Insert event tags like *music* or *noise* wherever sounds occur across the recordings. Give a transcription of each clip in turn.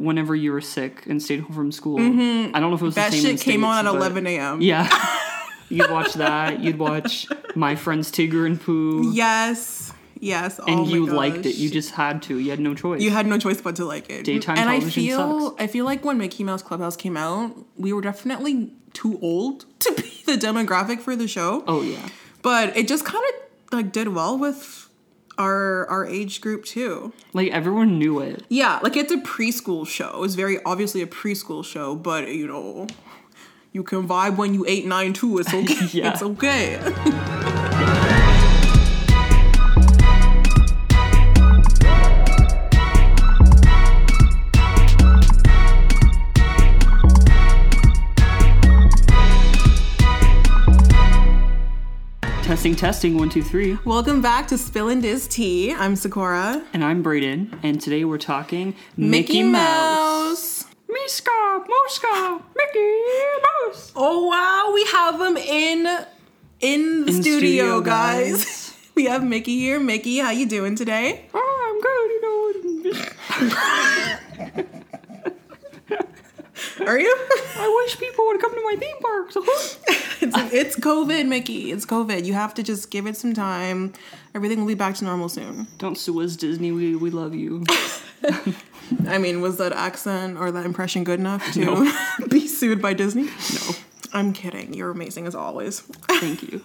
whenever you were sick and stayed home from school. Mm-hmm. I don't know if it was That the same in shit came on at 11 a.m. Yeah. *laughs* You'd watch that. You'd watch My Friends Tigger and Pooh. Yes. Yes. Oh and oh my you liked it. You just had to. You had no choice. You had no choice but to like it. Daytime and I feel sucks. I feel like when Mickey Mouse Clubhouse came out, we were definitely too old to be *laughs* the demographic for the show. oh yeah. But it just kind of like did well with our our age group too. Like everyone knew it. Yeah, like it's a preschool show. It's very obviously a preschool show, but you know, you can vibe when you eight nine too. It's okay. *laughs* Yeah. It's okay. *laughs* Testing, testing, one, two, three. Welcome back to Spillin' Diz Tea. I'm Sakura. And I'm Brayden, and today we're talking Mickey Mouse. Miska, Moska, Mickey Mouse. Oh wow, we have them in in the In studio, studio, guys. guys. *laughs* we have Mickey here. Mickey, how you doing today? Oh, I'm good, you know. *laughs* Are you? I wish people would come to my theme parks. *laughs* it's, it's COVID, Mickey. It's COVID. You have to just give it some time. Everything will be back to normal soon. Don't sue us, Disney. We, we love you. *laughs* I mean, was that accent or that impression good enough to No. *laughs* be sued by Disney? No. I'm kidding. You're amazing as always. Thank you.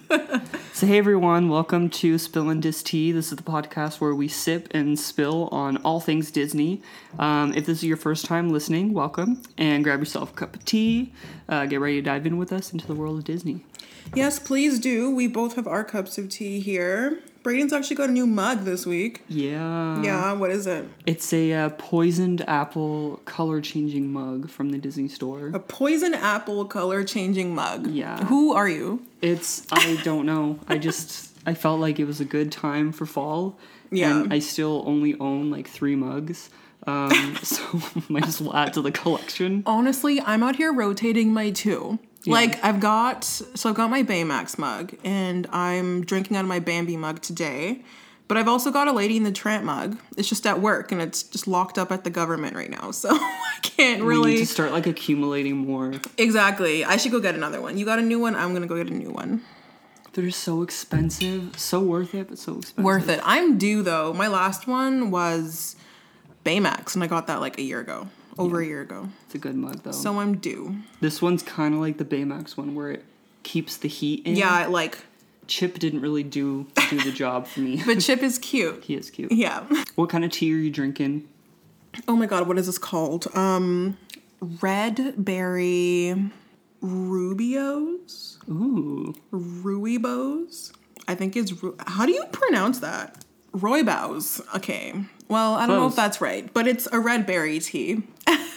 so, hey everyone, welcome to Spill and Dis Tea. This is the podcast where we sip and spill on all things Disney. Um, if this is your first time listening, welcome and grab yourself a cup of tea. Uh, get ready to dive in with us into the world of Disney. Yes, please do. We both have our cups of tea here. Brayden's actually got a new mug this week. Yeah. Yeah, what is it? It's a uh, poisoned apple color changing mug from the Disney store. A poison apple color changing mug. Yeah. Who are you? It's, I don't know. I just, I felt like it was a good time for fall. Yeah. And I still only own like three mugs. Um, *laughs* so might as well add to the collection. Honestly, I'm out here rotating my two. Like I've got so I've got my Baymax mug and I'm drinking out of my Bambi mug today. But I've also got a Lady in the Tramp mug. It's just at work and it's just locked up at the government right now. *laughs* So I can't really We need to start like accumulating more. Exactly. I should go get another one. You got a new one, I'm gonna go get a new one. They're so expensive, so worth it, but so expensive. Worth it. I'm due though. My last one was Baymax and I got that like a year ago. Over a year ago. It's a good mug though. So I'm due. this one's kind of like the Baymax one where it keeps the heat in. Yeah, like Chip didn't really do do the job for me. *laughs* but Chip is cute. he is cute. Yeah. What kind of tea are you drinking? Oh my god, what is this called? Um red berry rubios? Ooh, Ruibos? I think it's Ru- How do you pronounce that? Roybows. Okay. Well, I don't know if that's right, but it's a red berry tea.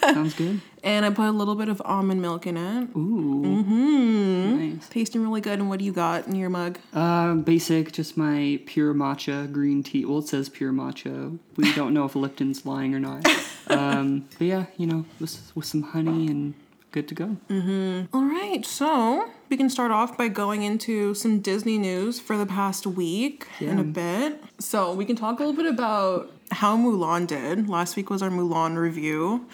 Sounds good. *laughs* And I put a little bit of almond milk in it. Ooh, mm-hmm. nice. Tasting really good. And what do you got in your mug? Uh, basic, just my pure matcha green tea. Well, it says pure matcha. We *laughs* don't know if Lipton's lying or not. Um, but yeah, you know, with, with some honey and good to go. Mm-hmm. All right, so we can start off by going into some Disney news for the past week and a bit. So we can talk a little bit about how Mulan did. Last week was our Mulan review,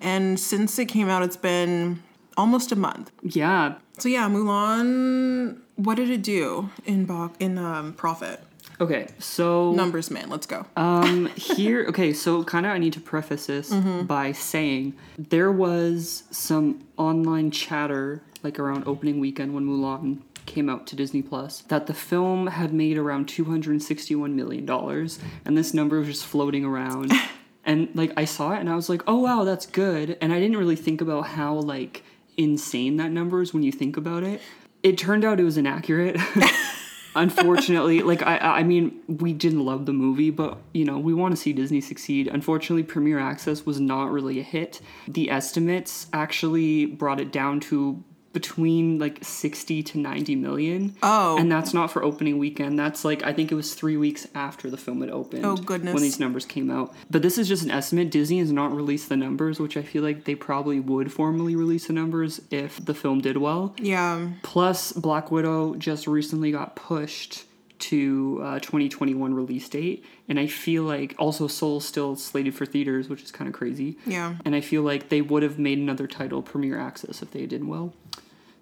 and since it came out, it's been almost a month. Yeah, So yeah, Mulan. What did it do in bo- in um, profit? Okay, so Numbers, man. Let's go. um *laughs* here okay, so kind of I need to preface this by saying there was some online chatter like around opening weekend when Mulan came out to Disney Plus that the film had made around 261 million dollars and this number was just floating around *laughs* and like I saw it and I was like, "Oh wow, that's good." And I didn't really think about how like insane that number is when you think about it. It turned out it was inaccurate. *laughs* unfortunately like I, I mean we didn't love the movie but you know we want to see disney succeed unfortunately premiere access was not really a hit the estimates actually brought it down to between like 60 to 90 million Oh. and that's not for opening weekend that's like i think it was three weeks after the film had opened Oh, goodness. when these numbers came out but this is just an estimate disney has not released the numbers which i feel like they probably would formally release the numbers if the film did well yeah. Plus, Black Widow just recently got pushed to uh, 2021 release date, and I feel like also soul still slated for theaters, which is kind of crazy. Yeah. And I feel like they would have made another title premiere access if they did well.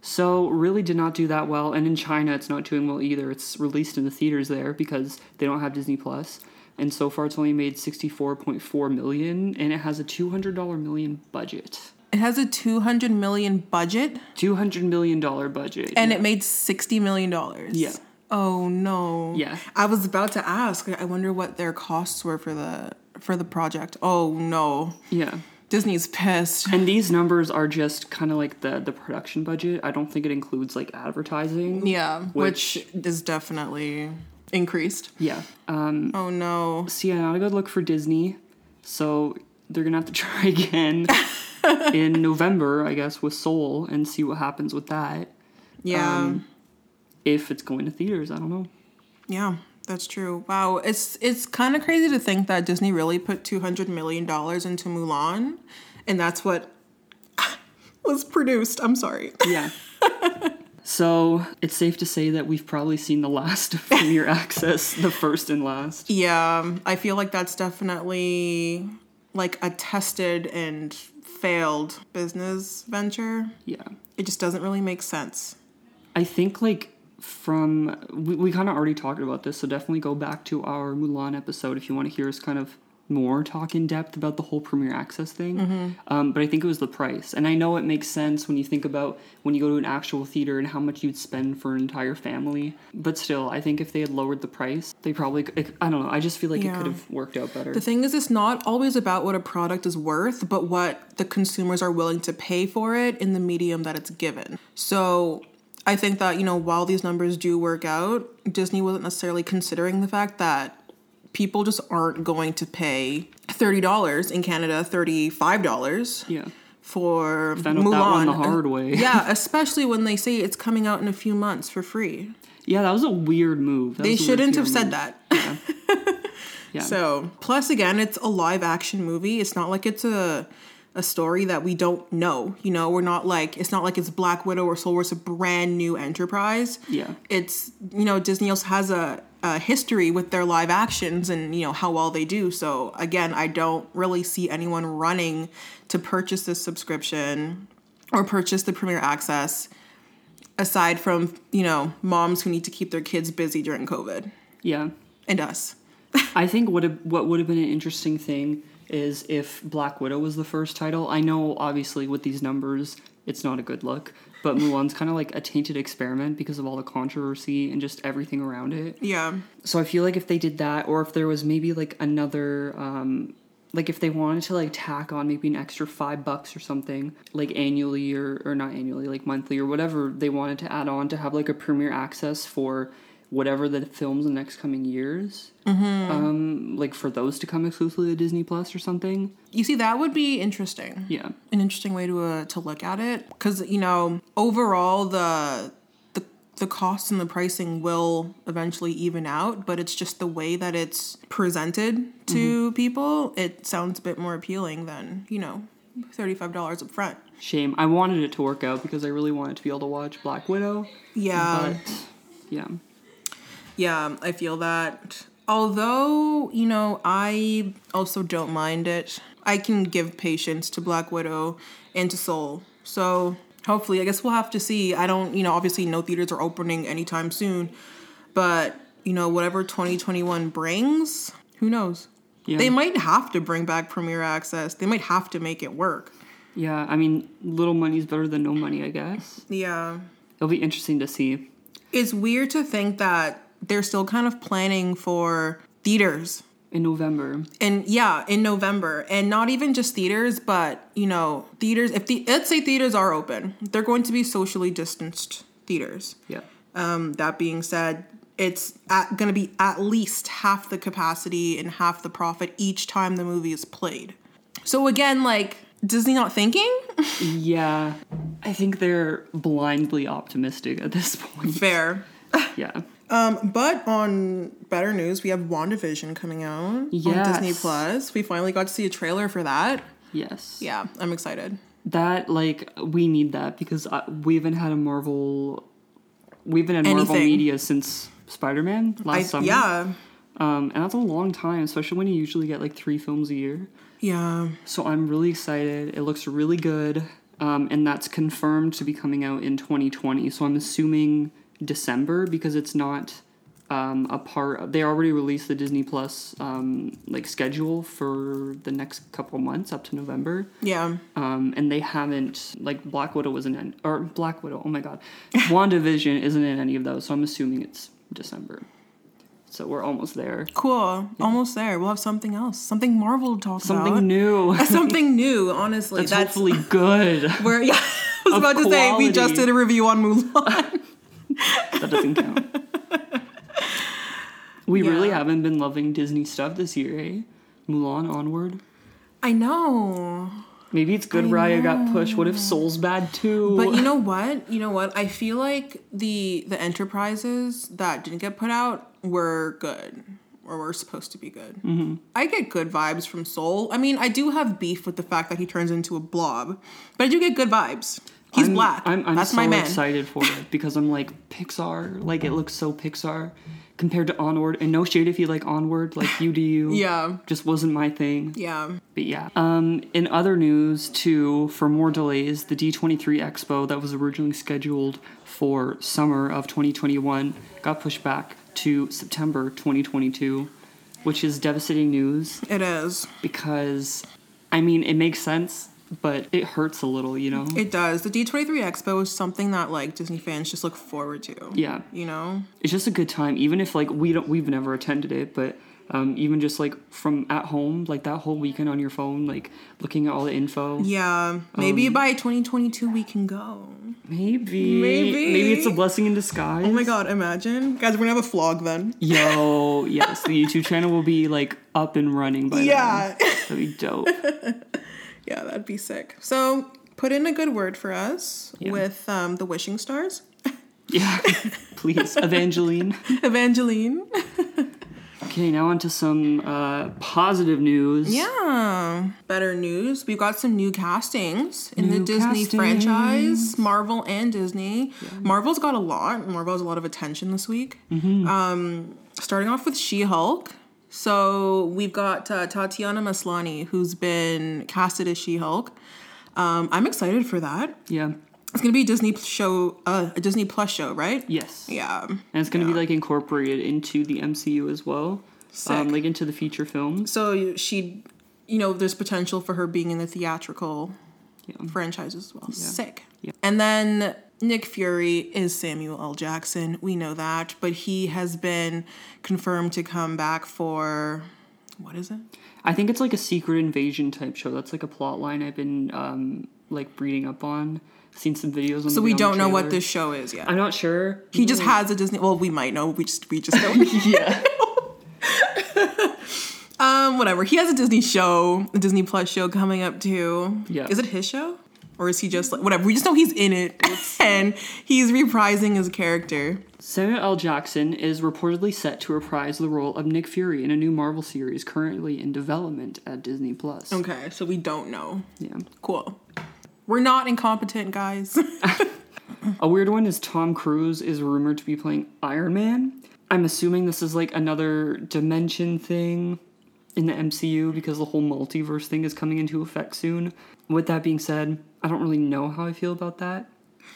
So really did not do that well, and in China it's not doing well either. It's released in the theaters there because they don't have Disney Plus, and so far it's only made 64.4 million, and it has a 200 dollar million budget. It has a 200 million budget 200 million dollar budget. and it made 60 million dollars. Yeah. Oh no. Yeah. I was about to ask. I wonder what their costs were for the for the project. Oh no. yeah. Disney's pissed. And these numbers are just kind of like the the production budget. I don't think it includes like advertising. Yeah, Which- which, is definitely increased. Yeah. Um, Oh no. so yeah, not a good look for Disney. So they're gonna have to *laughs* try again in November, I guess, with Soul and see what happens with that. Yeah. Um, If it's going to theaters, I don't know. yeah, that's true. Wow, it's it's kind of crazy to think that Disney really put 200 million dollars into Mulan and that's what *laughs* was produced. I'm sorry. Yeah. *laughs* so it's safe to say that we've probably seen the last of *laughs* Premier Access, the first and last. Yeah, I feel like that's definitely like a tested and failed business venture. Yeah. It just doesn't really make sense. I think like from we, we kind of already talked about this, so definitely go back to our Mulan episode if you want to hear us kind of more talk in depth about the whole Premier Access thing. Um, but I think it was the price, and I know it makes sense when you think about when you go to an actual theater and how much you'd spend for an entire family. But still, I think if they had lowered the price, they probably i don't know. I just feel like it could have worked out better. The thing is, it's not always about what a product is worth, but what the consumers are willing to pay for it in the medium that it's given. So I think that, you know, while these numbers do work out, Disney wasn't necessarily considering the fact that people just aren't going to pay $30 in Canada, $35 yeah. for Found out Mulan. that one the hard way. *laughs* yeah, *laughs* especially when they say it's coming out in a few months for free. Yeah, that was a weird move. That They was a weird shouldn't have PR said move. that. *laughs* Yeah. So, plus again, it's a live action movie. It's not like it's a a story that we don't know. You know, we're not like it's not like it's Black Widow or Soul Wars, a brand new enterprise. Yeah. It's you know Disney also has a, a history with their live actions and you know how well they do. So again, I don't really see anyone running to purchase this subscription or purchase the Premier Access aside from you know moms who need to keep their kids busy during COVID Yeah. and us. I think what what would have been an interesting thing is if Black Widow was the first title. I know obviously with these numbers it's not a good look, but Mulan's kind of like a tainted experiment because of all the controversy and just everything around it. Yeah. So I feel like if they did that or if there was maybe like another um like if they wanted to like tack on maybe an extra five bucks or something like annually or, or not annually like monthly or whatever they wanted to add on to have like a premiere access for whatever the films in the next coming years um like for those to come exclusively to disney plus or something. You see, that would be interesting. yeah. An interesting way to uh, to look at it, because you know, overall the the the costs and the pricing will eventually even out, but it's just the way that it's presented to people. It sounds a bit more appealing than you know, thirty five dollars up front. shame. I wanted it to work out because i really wanted to be able to watch black widow. Yeah, but yeah yeah, I feel that. Although you know, I also don't mind it. I can give patience to Black Widow and to Soul. So hopefully, I guess we'll have to see. I don't, you know, obviously no theaters are opening anytime soon, but you know, whatever 2021 brings, who knows? yeah They might have to bring back Premiere Access. They might have to make it work. yeah i mean little money's better than no money i guess Yeah. it'll be interesting to see It's weird to think that they're still kind of planning for theaters. In november. And yeah in november. And not even just theaters but you know theaters if the let's say theaters are open they're going to be socially distanced theaters. Yeah. Um, that being said it's at, going to be at least half the capacity and half the profit each time the movie is played. So again like disney not thinking? *laughs* Yeah, I think they're blindly optimistic at this point. fair. Yeah. Um, but on better news we have wandavision coming out on disney plus we finally got to see a trailer for that Yes. yeah i'm excited That like we need that because uh, we haven't had a Marvel. We haven't had Marvel media since Spider Man last I, summer. yeah, Um, and that's a long time, especially when you usually get like three films a year. yeah. So I'm really excited. It looks really good. Um, and that's confirmed to be coming out in 2020. So I'm assuming December because it's not um, a part. They already released the Disney Plus um, like schedule for the next couple months up to November. Yeah. Um, and they haven't like Black Widow wasn't in or Black Widow. Oh my God, *laughs* WandaVision isn't in any of those. So I'm assuming it's December. So we're almost there. Cool. Almost there. We'll have something else. Something Marvel to talk about. Something about. new. *laughs* something new, honestly. That's, That's, hopefully good. *laughs* where yeah. I was Of about to say we just did a review on Mulan. That doesn't count. *laughs* We really haven't been loving Disney stuff this year, eh? Mulan onward. I know. Maybe it's good Raya got pushed. What if Soul's bad too? But you *laughs* know what? You know what? I feel like the the enterprises that didn't get put out were good. Or were supposed to be good. Mm-hmm. I get good vibes from Soul. I mean, I do have beef with the fact that he turns into a blob, but I do get good vibes. He's I'm, black. I'm, I'm That's so my man. excited for it *laughs* because I'm like Pixar. Like it looks so Pixar compared to Onward. And no shade if you like Onward, like you do you. *laughs* Yeah. Just wasn't my thing. Yeah. But yeah. Um, in other news, too, for more delays, the D23 Expo that was originally scheduled for summer of 2021 got pushed back to September 2022, which is devastating news It is. because, I mean, it makes sense, but it hurts a little, you know? It does. The D23 Expo is something that like Disney fans just look forward to. yeah. You know? It's just a good time, even if like we don't, we've never attended it, but. Um, even just like from at home, like that whole weekend on your phone, like looking at all the info. Yeah. Maybe Um, by 2022 we can go. Maybe. Maybe. Maybe it's a blessing in disguise. Oh my god, imagine. Guys, we're gonna have a vlog then. Yo, yes, the YouTube channel will be like up and running by Yeah. then. That'd be dope. *laughs* yeah, that'd be sick. So put in a good word for us Yeah. with um, the wishing stars. *laughs* Yeah, please, Evangeline. *laughs* Evangeline. Okay, now on to some uh, positive news. Yeah. Better news. We've got some new castings in the Disney castings. franchise, Marvel and Disney. Marvel's got a lot. Marvel has a lot of attention this week. Um, starting off with She Hulk. So we've got uh, Tatiana Maslany, who's been casted as She Hulk. Um, I'm excited for that. Yeah. It's gonna be a Disney show, uh, a Disney Plus show, right? Yes. Yeah. And it's going to be like incorporated into the MCU as well. Sick. Um, like into the feature film. So she, you know, there's potential for her being in the theatrical franchise as well. Sick. Yeah. And then Nick Fury is Samuel L. Jackson. We know that, but he has been confirmed to come back for what is it? I think it's like a secret invasion type show. That's like a plot line I've been um, like reading up on. Seen some videos on. So we don't know what this show is yet. I'm not sure. he just has a Disney. Well, we might know. We just we just don't. *laughs* yeah. *laughs* um, whatever. He has a Disney show, a Disney Plus show coming up too. Yeah. Is it his show? Or is he just like whatever? We just know he's in it *laughs* and he's reprising his character. Samuel L. Jackson is reportedly set to reprise the role of Nick Fury in a new Marvel series currently in development at Disney Plus. Okay, so we don't know. Yeah. Cool. We're not incompetent, guys. *laughs* A weird one is Tom Cruise is rumored to be playing Iron Man. I'm assuming this is like another dimension thing in the MCU because the whole multiverse thing is coming into effect soon. With that being said, I don't really know how I feel about that.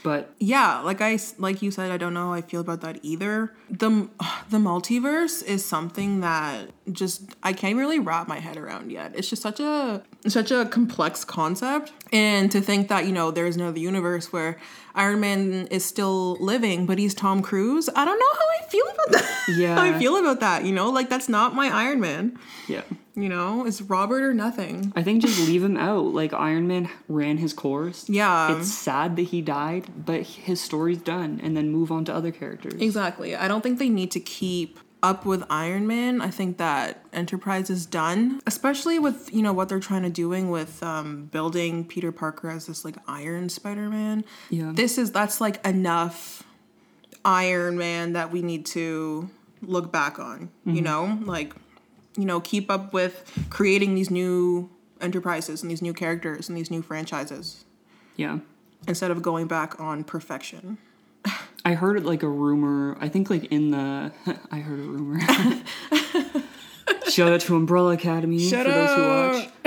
But yeah, like I like you said, I don't know how I feel about that either. The *sighs* the multiverse is something that just I can't really wrap my head around yet. It's just such a such a complex concept, and to think that you know there's another universe where Iron Man is still living, but he's Tom Cruise. I don't know how I feel about that. *laughs* Yeah. how I feel about that. You know, like that's not my Iron Man. yeah. You know, it's Robert or nothing. I think just leave him out. Like Iron Man ran his course. Yeah. It's sad that he died, but his story's done and then move on to other characters. Exactly. I don't think they need to keep up with Iron Man. I think that Enterprise is done, especially with you know what they're trying to doing with um, building Peter Parker as this like Iron Spider Man. Yeah. This is that's like enough Iron Man that we need to look back on. You know, like you know, keep up with creating these new enterprises and these new characters and these new franchises Yeah. instead of going back on perfection. *laughs* I heard like a rumor. I think like in the *laughs* I heard a rumor. *laughs* Shout out to Umbrella Academy Shout for those who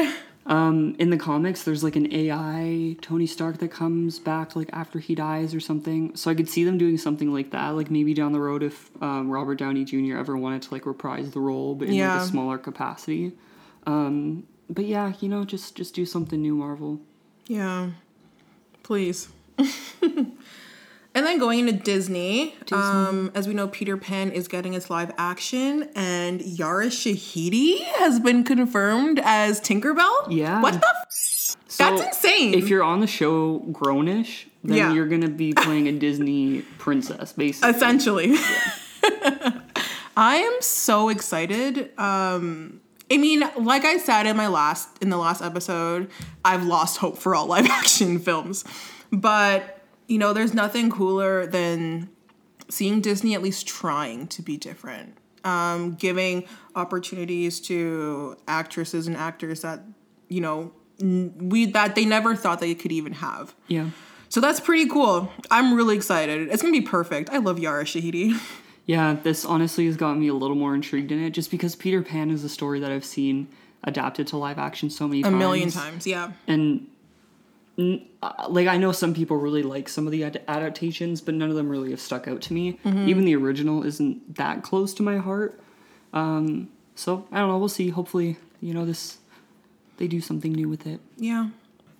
watch. Um, in the comics, there's like an AI Tony Stark that comes back like after he dies or something. So I could see them doing something like that, like maybe down the road if um, Robert Downey Jr. ever wanted to like reprise the role, but in Yeah. like a smaller capacity. Um, but yeah, you know, just just do something new, Marvel. Yeah. Please. *laughs* and then going into Disney, um, as we know, Peter Pan is getting its live action, and Yara Shahidi has been confirmed as Tinkerbell. Yeah. What the? F- That's insane. If you're on the show Grownish, then Yeah. you're gonna be playing a Disney princess, basically. essentially. *laughs* I am so excited. Um, I mean, like I said in my last in the last episode, I've lost hope for all live *laughs* action films. But, you know, there's nothing cooler than seeing Disney at least trying to be different. Um, giving opportunities to actresses and actors that, you know, n- we that they never thought they could even have. yeah. So that's pretty cool. I'm really excited. It's gonna be perfect. I love Yara Shahidi. *laughs* Yeah, this honestly has gotten me a little more intrigued in it, just because Peter Pan is a story that I've seen adapted to live action so many times. A million times, yeah. And like I know some people really like some of the ad- adaptations, but none of them really have stuck out to me. Mm-hmm. Even the original isn't that close to my heart. Um, so I don't know. We'll see. Hopefully, you know this. They do something new with it. Yeah.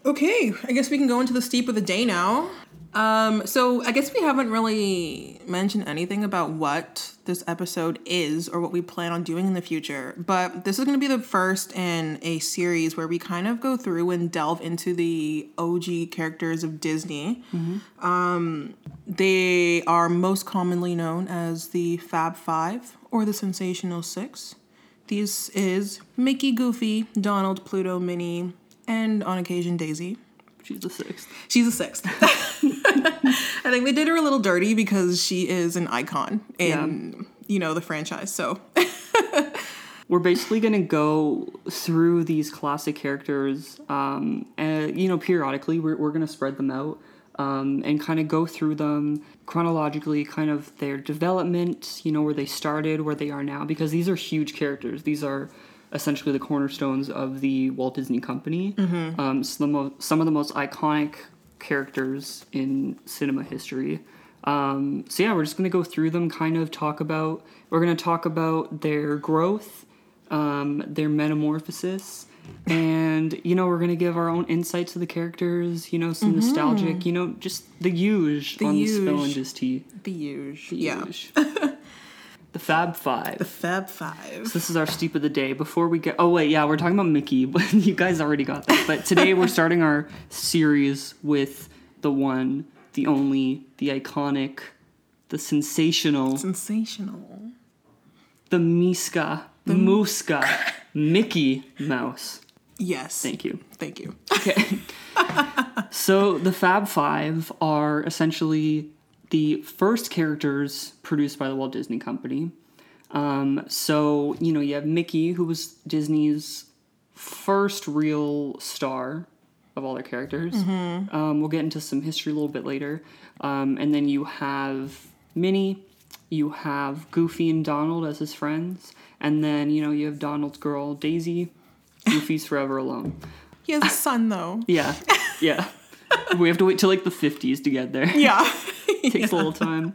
Okay, I guess we can go into the steep of the day now. Um, so I guess we haven't really mentioned anything about what this episode is or what we plan on doing in the future, but this is going to be the first in a series where we kind of go through and delve into the OG characters of Disney. Um, they are most commonly known as the Fab Five or the Sensational Six. These is Mickey, Goofy, Donald, Pluto, Minnie, and on occasion Daisy. She's the sixth. She's a sixth. *laughs* I think they did her a little dirty because she is an icon in you know the franchise. So *laughs* We're basically gonna go through these classic characters, um, and you know, periodically we're we're gonna spread them out. Um, and kind of go through them chronologically, kind of their development, you know, where they started, where they are now, because these are huge characters. These are essentially the cornerstones of the Walt Disney Company. Um, some, of, some of the most iconic characters in cinema history. Um, so yeah, we're just gonna go through them, kind of talk about. We're gonna talk about their growth, um, their metamorphosis, and you know we're gonna give our own insight to the characters. You know, some nostalgic. You know, just the huge on huge. Spill and Just Tea. the usual. The Yeah. *laughs* the Fab Five. The Fab Five. This is our steep of the day. Before we get, oh wait, yeah, we're talking about Mickey, but *laughs* you guys already got that. But today we're starting our series with the one, the only, the iconic, the sensational, Sensational. the Miska, the Muska, Mickey Mouse. Yes. Thank you. Thank you. Okay. *laughs* so the Fab Five are essentially the first characters produced by the Walt Disney Company. Um, so you know you have Mickey, who was Disney's first real star of all their characters. Um, we'll get into some history a little bit later, um, and then you have Minnie. You have Goofy and Donald as his friends, and then you know you have Donald's girl Daisy. Goofy's forever alone. He has a son though. *laughs* Yeah, yeah. *laughs* we have to wait till like the fifties to get there. Yeah. *laughs* Takes a little *laughs* time.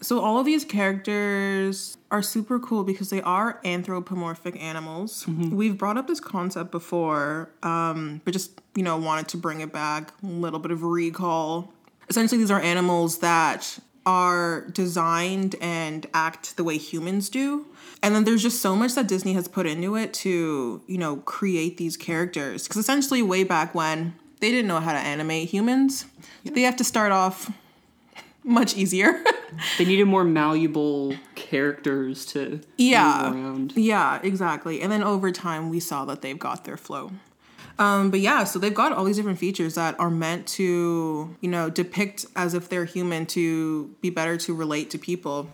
So all of these characters are super cool because they are anthropomorphic animals. We've brought up this concept before, um, but just you know wanted to bring it back. A little bit of recall. Essentially, these are animals that are designed and act the way humans do. And then there's just so much that Disney has put into it to, you know, create these characters. Because essentially, way back when, they didn't know how to animate humans. They have to start off *laughs* much easier. They needed more malleable characters to Yeah. move around. Yeah, exactly. And then over time, we saw that they've got their flow. Um, but yeah, so they've got all these different features that are meant to, you know, depict as if they're human to be better to relate to people.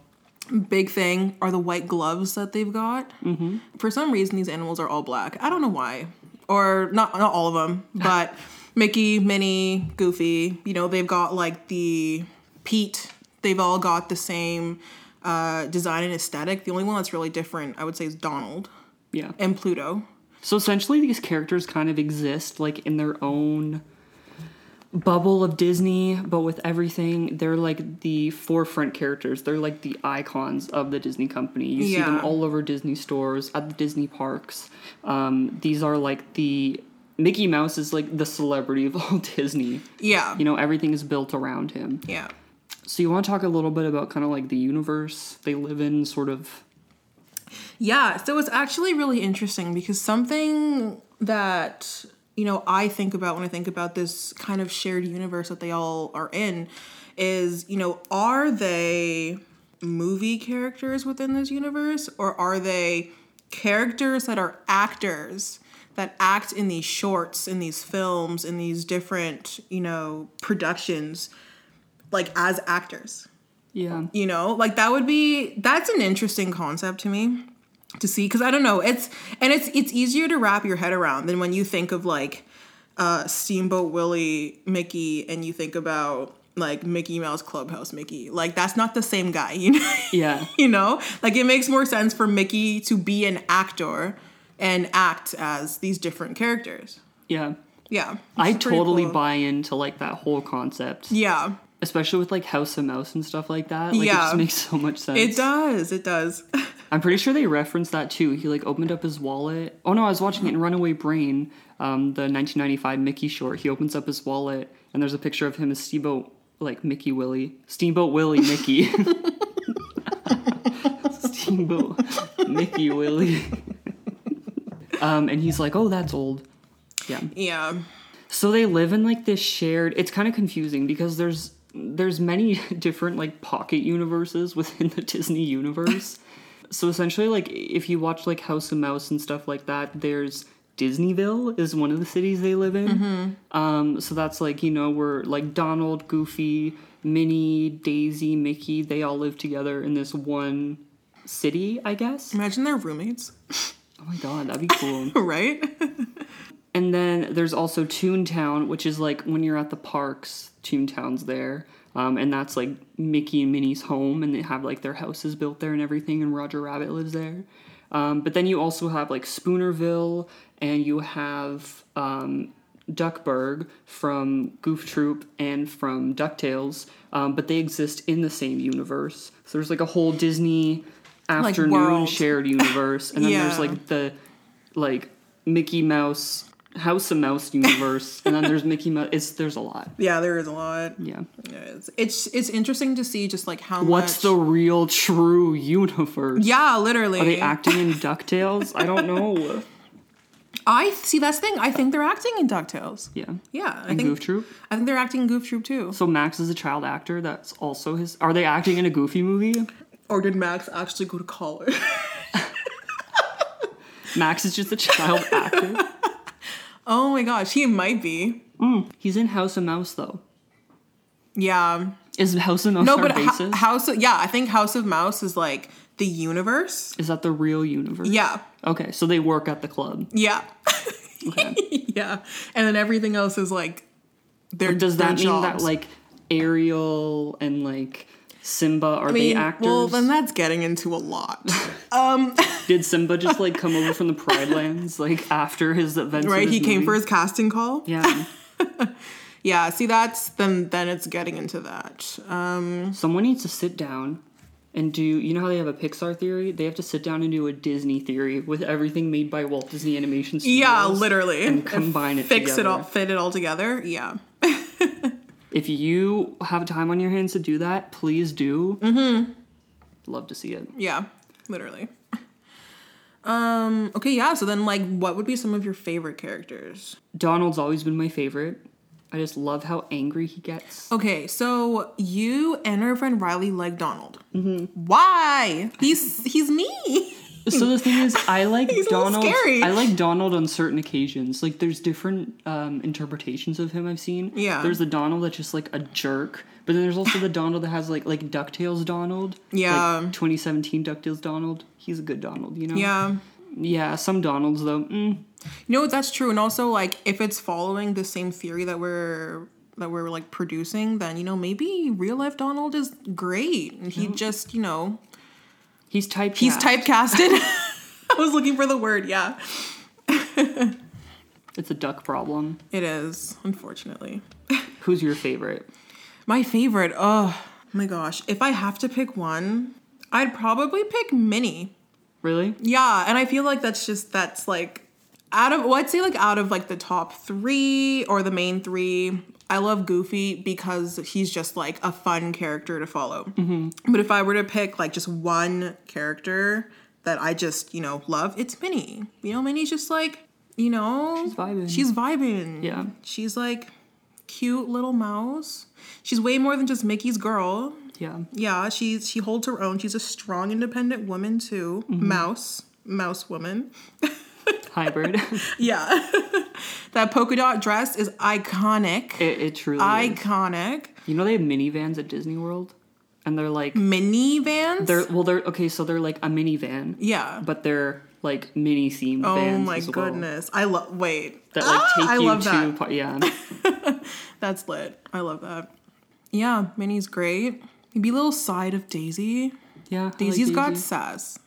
Big thing are the white gloves that they've got. Mm-hmm. For some reason, these animals are all black. I don't know why, or not not all of them, *laughs* but Mickey, Minnie, Goofy. You know, they've got like the Pete, they've all got the same uh, design and aesthetic. The only one that's really different, I would say, is Donald Yeah. and Pluto. So essentially, these characters kind of exist like in their own bubble of Disney, but with everything, they're like the forefront characters. They're like the icons of the Disney company. You see them all over Disney stores, at the Disney parks. Um, these are like the Mickey Mouse is like the celebrity of *laughs* all Disney. Yeah. You know, everything is built around him. yeah. So you want to talk a little bit about kind of like the universe they live in, sort of. Yeah, so it's actually really interesting because something that you know I think about when I think about this kind of shared universe that they all are in is, you know, are they movie characters within this universe or are they characters that are actors that act in these shorts, in these films, in these different, you know, productions like as actors? Yeah. you know like that would be that's an interesting concept to me to see because i don't know it's and it's it's easier to wrap your head around than when you think of like uh steamboat willie mickey and you think about like mickey mouse clubhouse mickey like that's not the same guy *laughs* you know Yeah. you know like it makes more sense for mickey to be an actor and act as these different characters Yeah. yeah I totally cool. buy into like that whole concept. yeah especially with like House of Mouse and stuff like that. Like, it Yeah. just makes so much sense. it does it does *laughs* I'm pretty sure they referenced that too. He like opened up his wallet. Oh no, I was watching it in Runaway Brain, um, the 1995 Mickey short. He opens up his wallet and there's a picture of him as Steamboat, like Mickey Willie, Steamboat Willie Mickey, *laughs* *laughs* Steamboat Mickey Willie. Um, and he's like, oh, that's old. Yeah. yeah So they live in like this shared. It's kind of confusing because there's there's many *laughs* different like pocket universes *laughs* within the Disney universe. *laughs* so essentially, like if you watch like House of Mouse and stuff like that, there's Disneyville is one of the cities they live in. Um, so that's like you know where like Donald, Goofy, Minnie, Daisy, Mickey, they all live together in this one city, I guess. imagine they're roommates Oh my god, that'd be cool. *laughs* right *laughs* And then there's also Toontown, which is like when you're at the parks, Toontown's there. Um, and that's like Mickey and Minnie's home, and they have like their houses built there and everything, and Roger Rabbit lives there. Um, but then you also have like Spoonerville, and you have um, Duckburg from Goof Troop and from DuckTales, um, but they exist in the same universe. So there's like a whole Disney afternoon world. shared universe, and then there's like the like Mickey Mouse House of Mouse *laughs* universe, and then there's Mickey Mouse. It's there's a lot. Yeah, there is a lot. Yeah. It's it's, it's interesting to see just like how What's much. the real true universe? yeah, literally. Are they acting in Ducktales? I don't know. *laughs* I see that's the thing. I think they're acting in Ducktales. Yeah. Yeah, I And think Goof Troop. I think they're acting in Goof Troop too. So Max is a child actor. That's also his. Are they acting in a Goofy movie? Or did Max actually go to college? *laughs* Max is just a child actor. *laughs* oh my gosh, he might be. Mm, he's in House of Mouse though. Yeah. Is House of Mouse No, but? Ho- House. Of, yeah, I think House of Mouse is like the universe. is that the real universe? Yeah. Okay, so they work at the club. Yeah. Okay. *laughs* yeah. And then everything else is like their Does their that mean that like Ariel and like Simba are I they actors? well, then that's getting into a lot. *laughs* Um, Did Simba just like come over from the *laughs* Pride Lands like after his events? right? his He came for his casting call. Yeah. *laughs* Yeah, see that's then then it's getting into that. Um Someone needs to sit down and do you know how they have a Pixar theory? They have to sit down and do a Disney theory with everything made by Walt Disney Animation Studios. yeah, literally. And combine it fix together. it all fit it all together. Yeah. If you have time on your hands to do that, please do. Mm-hmm. Love to see it. Yeah, literally. Um okay, yeah, so then like what would be some of your favorite characters? Donald's always been my favorite. I just love how angry he gets. Okay, so you and our friend Riley like Donald. Mm-hmm. Why? He's he's me. *laughs* So the thing is, I like He's Donald. I like Donald on certain occasions. Like, there's different um, interpretations of him I've seen. Yeah. There's the Donald that's just like a jerk, but then there's also the Donald that has like like Ducktales Donald. Yeah. Like 2017 Ducktales Donald. He's a good Donald, you know. Yeah. Yeah. Some Donalds though. Mm, You know, that's true. And also, like, if it's following the same theory that we're that we're like producing, then you know maybe real life Donald is great, and he just you know He's typecast. he's typecasted. *laughs* I was looking for the word. Yeah, It's a duck problem. it is unfortunately. Who's your favorite? My favorite. Oh my gosh, if I have to pick one, I'd probably pick Minnie. Really? Yeah, and I feel like that's just that's like out of well, I'd say like out of like the top three or the main three. I love Goofy because he's just like a fun character to follow. Mm-hmm. But if I were to pick like just one character that I just you know love, it's Minnie. You know, Minnie's just like you know She's vibing. She's vibing. Yeah. she's like cute little mouse. She's way more than just Mickey's girl. Yeah. Yeah, she's she holds her own. She's a strong, independent woman too. Mm-hmm. Mouse, mouse woman. *laughs* Hybrid. *laughs* Yeah, *laughs* that polka dot dress is iconic. it, it truly is. iconic. You know they have minivans at Disney World? And they're like Minivans. they're well they're okay, so they're like a minivan. yeah. But they're like mini themed Oh vans. my as well goodness, I love. Wait, That like Ah, take I you love to that. yeah. *laughs* That's lit. I love that. Yeah, Minnie's great. Maybe a little side of Daisy. Yeah. I like Daisy's got Daisy. sass,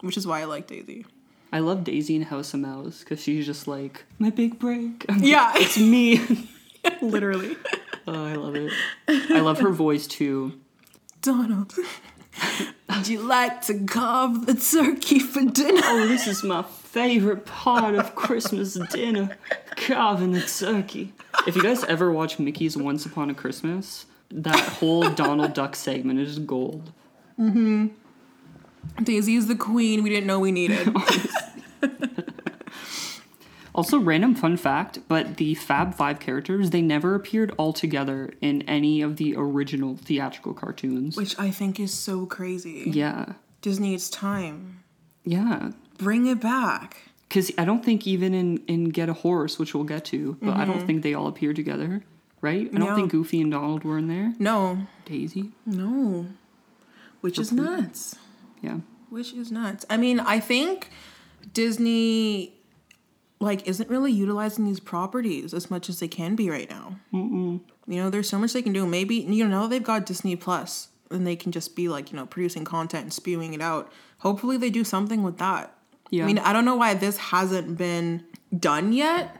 which is why I like Daisy. I love Daisy in House of Mouse because she's just like my big break. *laughs* Yeah, it's me. *laughs* literally. oh, I love it. I love her voice too. Donald, would you like to carve the turkey for dinner? Oh, this is my favorite part of Christmas dinner, carving the turkey. If you guys ever watch Mickey's Once Upon a Christmas, that whole Donald Duck segment is gold. Mm-hmm. Daisy is the queen we didn't know we needed. *laughs* Also, random fun fact, but the Fab Five characters, they never appeared all together in any of the original theatrical cartoons. Which I think is so crazy. Yeah. Disney, it's time. Yeah. Bring it back. Because I don't think even in, in Get a Horse, which we'll get to, but I don't mm-hmm. think they all appear together, right? I don't No. think Goofy and Donald were in there. No, Daisy. no. Which is nuts. Yeah. Which is nuts. I mean, I think Disney like isn't really utilizing these properties as much as they can be right now. Mm-mm. You know, there's so much they can do. Maybe you know they've got Disney Plus, and they can just be like you know producing content and spewing it out. Hopefully, they do something with that. Yeah. I mean, I don't know why this hasn't been done yet.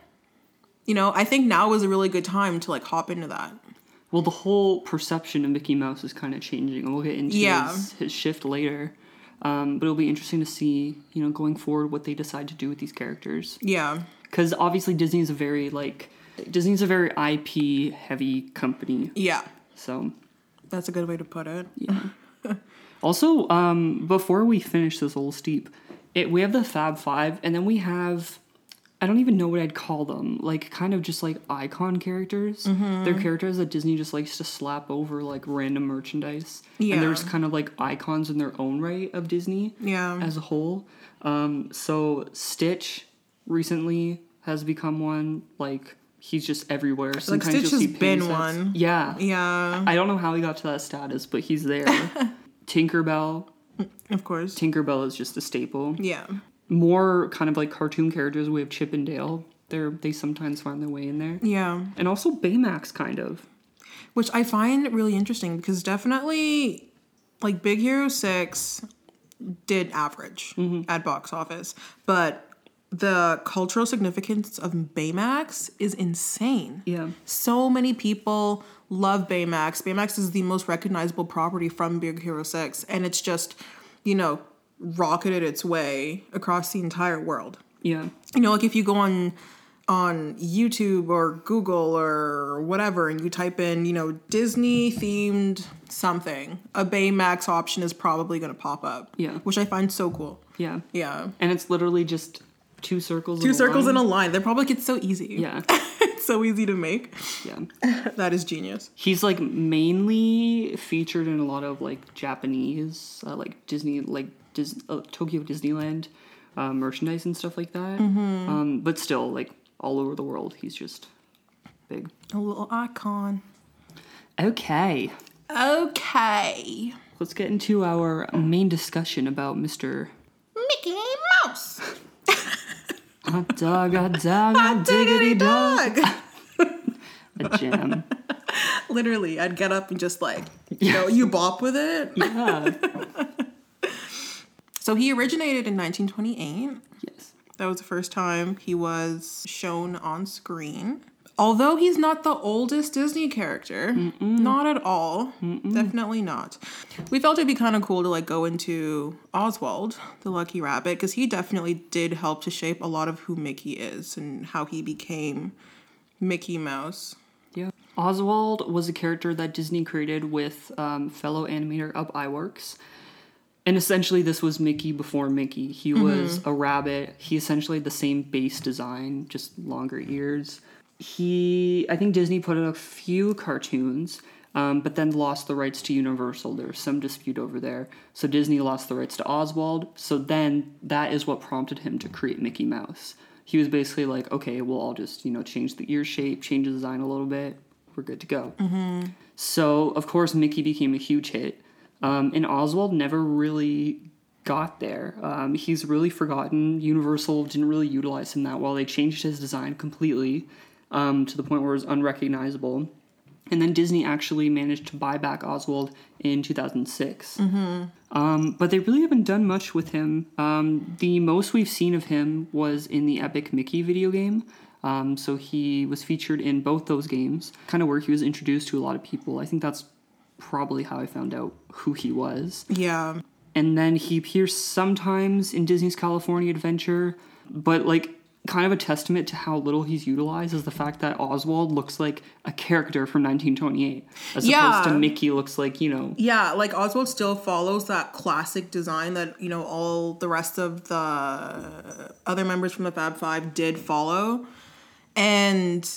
You know, I think now is a really good time to like hop into that. Well, the whole perception of Mickey Mouse is kind of changing, and we'll get into Yeah. his, his shift later. Um, but it'll be interesting to see, you know, going forward what they decide to do with these characters. Yeah. Because obviously Disney's a very like Disney's a very IP heavy company. Yeah. So That's a good way to put it. *laughs* also, um, before we finish this little steep, it we have the Fab Five, and then we have I don't even know what I'd call them. Like kind of just like icon characters. Mm-hmm. They're characters that Disney just likes to slap over like random merchandise. Yeah. And there's kind of like icons in their own right of Disney. Yeah. As a whole. Um, so Stitch recently has become one. Like he's just everywhere. Sometimes Stitch you'll see has been sets. one. Yeah. Yeah. I don't know how he got to that status, but he's there. *laughs* Tinkerbell. Of course. Tinkerbell is just a staple. Yeah. More kind of like cartoon characters. We have Chip and Dale. They're they sometimes find their way in there, Yeah. and also Baymax kind of. Which I find really interesting because definitely like Big Hero 6 did average mm-hmm. at box office, but the cultural significance of Baymax is insane. Yeah. So many people love Baymax. Baymax is the most recognizable property from Big Hero 6 and it's just, you know, rocketed its way across the entire world. Yeah. you know like if you go on on youtube or google or whatever and you type in you know disney themed something a baymax option is probably going to pop up Yeah. which i find so cool Yeah. yeah And it's literally just two circles. two circles in line. a line they're probably like it's so easy Yeah. *laughs* it's so easy to make Yeah. *laughs* that is genius He's like mainly featured in a lot of like Japanese, uh, like Disney, like Dis- uh, Tokyo Disneyland uh, merchandise and stuff like that. Um, but still, like all over the world, he's just big. a little icon Okay, okay let's get into our main discussion about Mr. mickey mouse *laughs* Hot dog, hot *laughs* dog, hot diggity dog. *laughs* A jam. Literally, I'd get up and just like, you know, you bop with it. Yeah. So he originated in 1928. yes. That was the first time he was shown on screen. Although he's not the oldest Disney character, not at all. Definitely not. We felt it'd be kind of cool to like go into Oswald, the Lucky Rabbit, because he definitely did help to shape a lot of who Mickey is and how he became Mickey Mouse. Yeah. Oswald was a character that Disney created with um, fellow animator Ub Iwerks. And essentially, this was Mickey before Mickey. He was a rabbit. He essentially had the same base design, just longer ears. He, I think Disney put out a few cartoons, um, but then lost the rights to Universal. There was some dispute over there. So Disney lost the rights to Oswald. So then that is what prompted him to create Mickey Mouse. He was basically like, okay, well, I'll just, you know, change the ear shape, change the design a little bit. We're good to go. So, of course, Mickey became a huge hit. Um, and Oswald never really got there. Um, he's really forgotten. Universal didn't really utilize him that well. They changed his design completely um, to the point where it was unrecognizable. And then Disney actually managed to buy back Oswald in 2006. Um, but they really haven't done much with him. Um, the most we've seen of him was in the Epic Mickey video game. Um, so he was featured in both those games, kind of where he was introduced to a lot of people. I think that's probably how I found out who he was. Yeah. And then he appears sometimes in Disney's California Adventure, but like kind of a testament to how little he's utilized is the fact that Oswald looks like a character from 1928 as Yeah. opposed to Mickey looks like, you know, Yeah, like Oswald still follows that classic design that, you know, all the rest of the other members from the Fab Five did follow. And,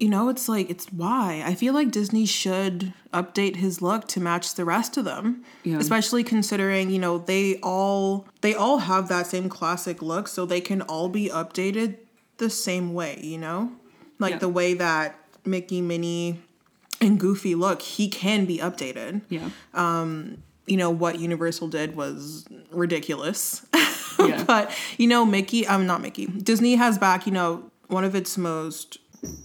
you know, it's like, it's why. I feel like Disney should update his look to match the rest of them. Yeah. Especially considering, you know, they all they all have that same classic look, so they can all be updated the same way, you know? Like Yeah. the way that Mickey, Minnie, and Goofy look, he can be updated yeah. Um, you know what Universal did was ridiculous. *laughs* Yeah. but you know Mickey, I'm not Mickey. Disney has back, you know, one of its most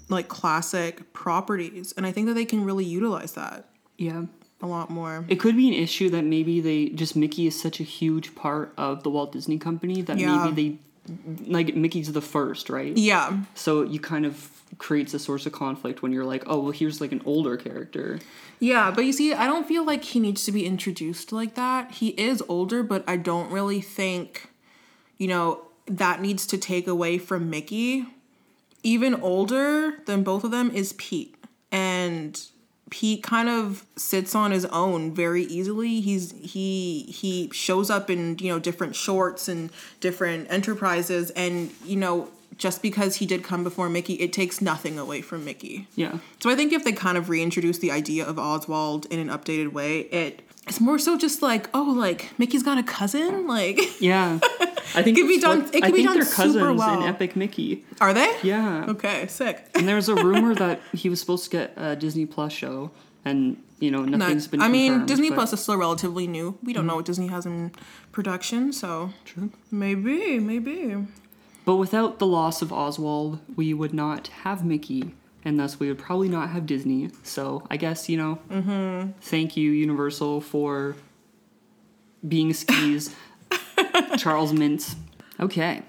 like classic properties and I think that they can really utilize that yeah. a lot more. It could be an issue that maybe they just Mickey is such a huge part of the Walt Disney Company that Yeah. maybe they like Mickey's the first, right? Yeah. So you kind of creates a source of conflict when you're like, oh, well, here's like an older character. Yeah, but you see, I don't feel like he needs to be introduced like that. He is older, but I don't really think, you know, that needs to take away from Mickey. Even older than both of them is Pete. And Pete kind of sits on his own very easily. He's he he shows up in, you know, different shorts and different enterprises and, you know, just because he did come before Mickey, it takes nothing away from Mickey. Yeah. So I think if they kind of reintroduce the idea of Oswald in an updated way, it it's more so just like, oh, like Mickey's got a cousin. Like, Yeah. *laughs* I think it could be done- what- it could I be think done they're cousins super well. in Epic Mickey. are they? Yeah. Okay, sick. And there was a *laughs* rumor that he was supposed to get a Disney Plus show, and you know nothing's Not- been. I mean, Disney but- Plus is still relatively new. We don't know mm-hmm. what Disney has in production, so True. maybe, maybe. But without the loss of Oswald, we would not have Mickey, and thus we would probably not have Disney. So I guess you know, Mm-hmm. thank you Universal for being skis, *laughs* Charles Mintz. Okay,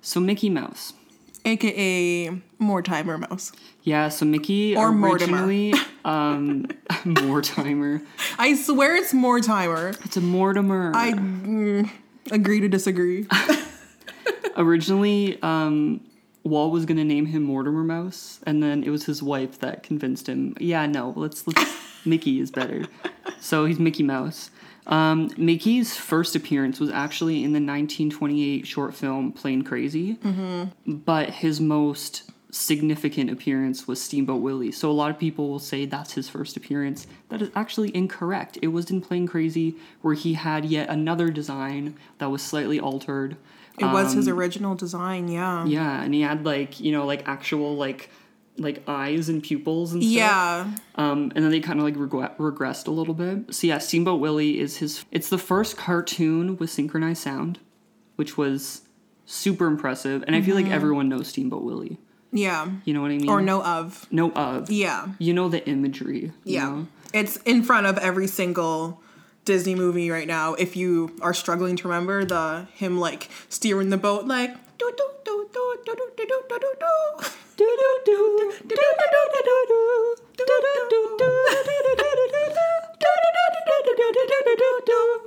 so Mickey Mouse. AKA more timer mouse. Yeah, so Mickey Or Mortimer. originally, um, *laughs* Mortimer. I swear it's more timer. It's a Mortimer. I mm, agree to disagree. *laughs* Originally, um, Walt was gonna name him Mortimer Mouse, and then it was his wife that convinced him. Yeah, no, let's let's. *laughs* Mickey is better, so he's Mickey Mouse. Um, Mickey's first appearance was actually in the 1928 short film Plane Crazy, but his most significant appearance was Steamboat Willie. So a lot of people will say that's his first appearance. That is actually incorrect. It was in Plane Crazy where he had yet another design that was slightly altered. It was his original design, yeah. Yeah, and he had like you know like actual like like eyes and pupils and stuff. Yeah. Um, and then they kind of like regre- regressed a little bit. So yeah, Steamboat Willie is his. It's the first cartoon with synchronized sound, which was super impressive. And I feel like everyone knows Steamboat Willie. Yeah. You know what I mean? Or know of. know of. Yeah. You know the imagery. Yeah. know? It's in front of every single Disney movie right now. If you are struggling to remember the him like steering the boat like do do do do do do do do do do do. Do-do-do, do-do-do-do-do-do, do-do-do-do-do-do-do-do-do-do-do-do-do-do-do-do.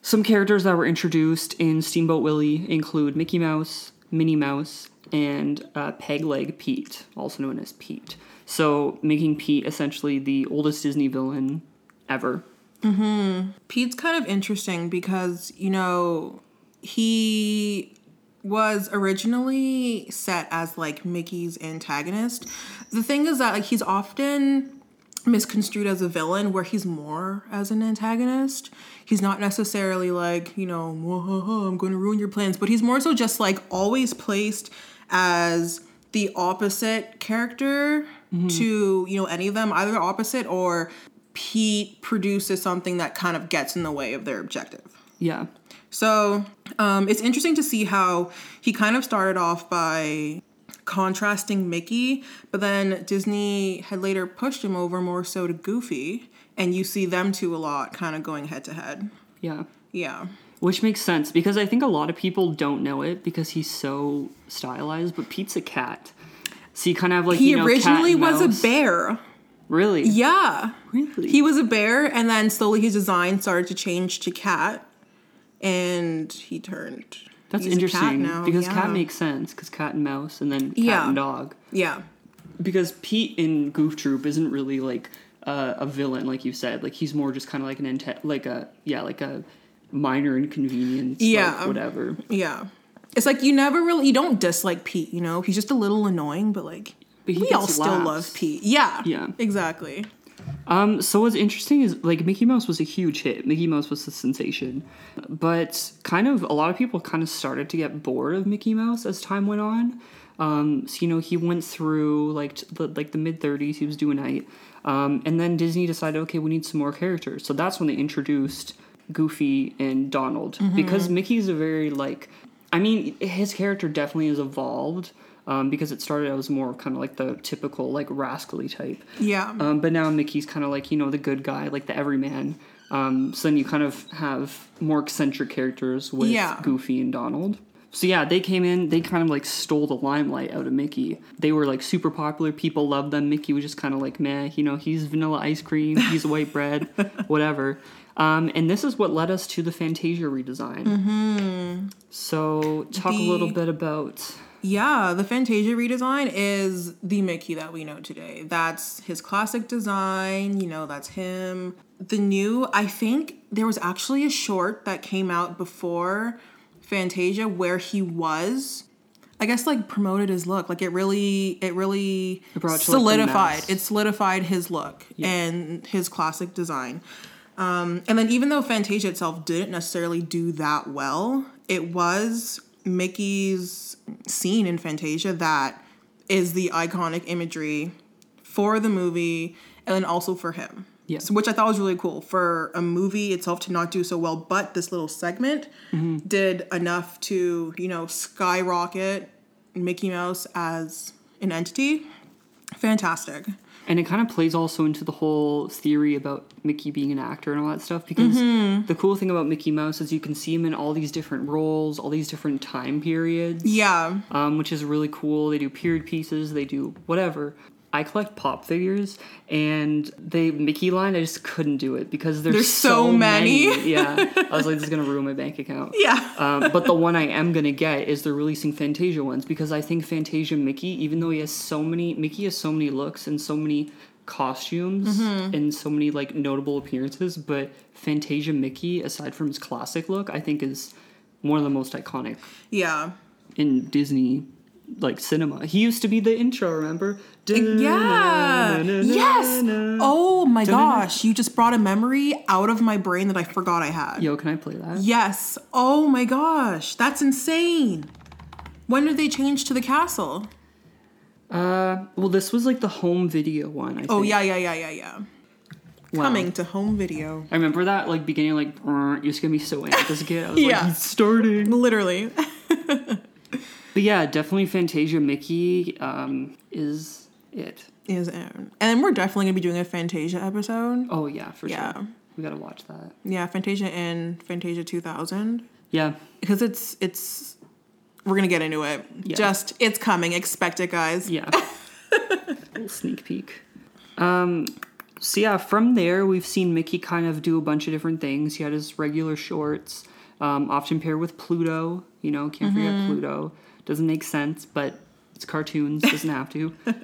Some characters that were introduced in Steamboat Willie include Mickey Mouse, Minnie Mouse, and uh, Pegleg Pete, also known as Pete. So, making Pete essentially the oldest Disney villain ever. Mm-hmm. Pete's kind of interesting because, you know, he was originally set as like Mickey's antagonist. The thing is that like he's often misconstrued as a villain where he's more as an antagonist. He's not necessarily like, you know, I'm going to ruin your plans, but he's more so just like always placed as the opposite character mm-hmm. to, you know, any of them, either opposite or Pete produces something that kind of gets in the way of their objective. Yeah. So um, it's interesting to see how he kind of started off by contrasting Mickey, but then Disney had later pushed him over more so to Goofy, and you see them two a lot kind of going head to head. Yeah. Yeah. Which makes sense because I think a lot of people don't know it because he's so stylized, but Pete's a cat. So you kind of have like He you know, cat originally was mouse. a bear. Really? Yeah. Really? He was a bear, and then slowly his design started to change to cat, and he turned. That's he's interesting now, because yeah. cat makes sense because cat and mouse and then cat Yeah. and dog. Yeah. Because Pete in Goof Troop isn't really like uh, a villain, like you said. Like he's more just kind of like an inte- like a yeah like a minor inconvenience. like, Yeah. whatever. Yeah. It's like you never really you don't dislike Pete, you know? He's just a little annoying, but like But he we all still laughs. love Pete. Yeah. Yeah. Exactly. Um, so what's interesting is like Mickey Mouse was a huge hit. Mickey Mouse was a sensation, but kind of a lot of people kind of started to get bored of Mickey Mouse as time went on. Um, so you know he went through like the, like the mid '30s. He was doing night, um, and then Disney decided, okay, we need some more characters. So that's when they introduced Goofy and Donald because Mickey's a very like, I mean, his character definitely has evolved. Um, because it started out as more kind of like the typical like rascally type, Yeah. um, but now Mickey's kind of like you know the good guy, like the everyman. Um, so then you kind of have more eccentric characters with Yeah. Goofy and Donald. So yeah, they came in. They kind of like stole the limelight out of Mickey. They were like super popular. People loved them. Mickey was just kind of like meh. You know, he's vanilla ice cream. He's white bread. *laughs* Whatever. Um, and this is what led us to the Fantasia redesign. Mm-hmm. So talk a little bit about. Yeah, the Fantasia redesign is the Mickey that we know today. That's his classic design, you know, that's him. The new, I think there was actually a short that came out before Fantasia where he was I guess like promoted his look. Like it really it really It brought to, like, the solidified. it solidified his look and his classic design. Um, and then even though Fantasia itself didn't necessarily do that well, it was Mickey's scene in Fantasia that is the iconic imagery for the movie and also for him. Yeah. So, which I thought was really cool for a movie itself to not do so well, but this little segment mm-hmm. did enough to, you know, skyrocket Mickey Mouse as an entity. Fantastic. And it kind of plays also into the whole theory about Mickey being an actor and all that stuff because Mm-hmm. the cool thing about Mickey Mouse is you can see him in all these different roles, all these different time periods, Yeah. um, which is really cool. They do period pieces, they do whatever. I collect pop figures, and the Mickey line, I just couldn't do it because there's, There's so many. *laughs* yeah, I was like, this is gonna ruin my bank account. Yeah. Um, but the one I am gonna get is they're releasing Fantasia ones because I think Fantasia Mickey, even though he has so many, Mickey has so many looks and so many costumes Mm-hmm. and so many like notable appearances, but Fantasia Mickey, aside from his classic look, I think is one of the most iconic Yeah. in Disney like cinema. He used to be the intro, remember? Yeah. Yes. Oh my gosh. You just brought a memory out of my brain that I forgot I had. Yo, can I play that? Yes. Oh my gosh. That's insane. When did they change to the castle? Uh, well, this was like the home video one. I Oh, think. yeah, yeah, yeah, yeah, yeah. Wow. Coming to home video. I remember that like beginning like used to get me so amped as a kid. I was *laughs* Yeah. like, he's starting. Literally. *laughs* But yeah, definitely Fantasia Mickey um, is it. Is in. And we're definitely gonna be doing a Fantasia episode. Oh yeah, for Yeah. sure. We gotta watch that. Yeah, Fantasia and Fantasia 2000 Yeah. because it's it's we're gonna get into it. Yeah. Just it's coming. Expect it, guys. Yeah. *laughs* little sneak peek. Um, so yeah, from there we've seen Mickey kind of do a bunch of different things. He had his regular shorts, um, often paired with Pluto. You know, can't forget Pluto. Doesn't make sense, but it's cartoons. Doesn't have to. *laughs*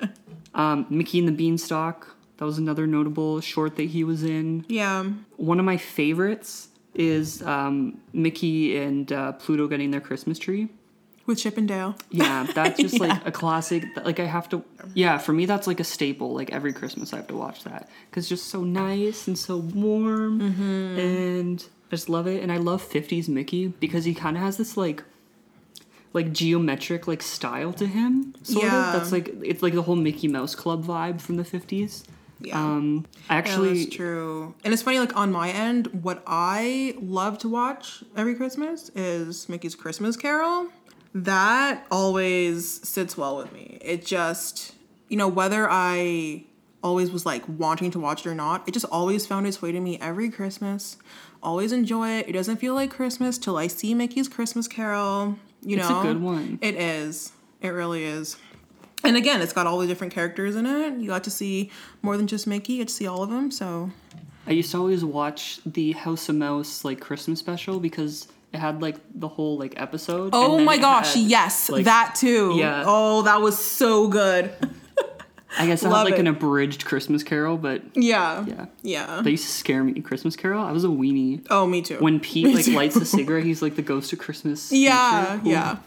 Um, Mickey and the Beanstalk. That was another notable short that he was in. Yeah. One of my favorites is um, Mickey and uh, Pluto getting their Christmas tree. With Chip and Dale. Yeah, that's just *laughs* like a classic. Like I have to. Yeah, for me that's like a staple. Like every Christmas I have to watch that because just so nice and so warm, and I just love it. And I love '50s Mickey because he kind of has this like, like geometric like style to him. Sort Yeah. of. That's like it's like the whole Mickey Mouse Club vibe from the '50s. Yeah. Um, I Yeah, actually that's true. And it's funny, like on my end, what I love to watch every Christmas is Mickey's Christmas Carol. That always sits well with me. It just, you know, whether I always was like wanting to watch it or not, it just always found its way to me every Christmas. Always enjoy it. It doesn't feel like Christmas till I see Mickey's Christmas Carol. You It's a know, good one. It is. It really is. And again, it's got all the different characters in it. You got to see more than just Mickey. You get to see all of them. So I used to always watch the House of Mouse like Christmas special because it had like the whole like episode. Oh my gosh, had, yes, like- that too. Yeah. Oh, that was so good. I guess it had Love like it. an abridged Christmas Carol, but Yeah. yeah, Yeah. they used to scare me. Christmas Carol, I was a weenie. Oh, me too. When Pete like lights a *laughs* cigarette, he's like the ghost of Christmas. yeah, yeah.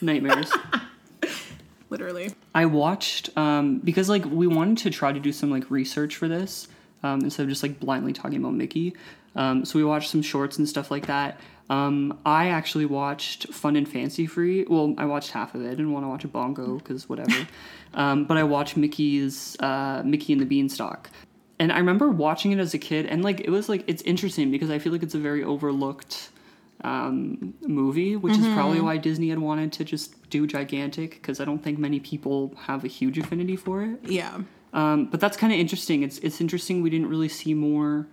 nightmares. *laughs* Literally. I watched um, because like we wanted to try to do some like research for this um, instead of just like blindly talking about Mickey. Um, so we watched some shorts and stuff like that. Um, I actually watched Fun and Fancy Free. Well, I watched half of it. I didn't want to watch a bongo because whatever. *laughs* um, but I watched Mickey's uh, Mickey and the Beanstalk. And I remember watching it as a kid, and like it was like it's interesting because I feel like it's a very overlooked um, movie, which is probably why Disney had wanted to just do gigantic because I don't think many people have a huge affinity for it. Yeah. Um, but that's kind of interesting. It's it's interesting we didn't really see more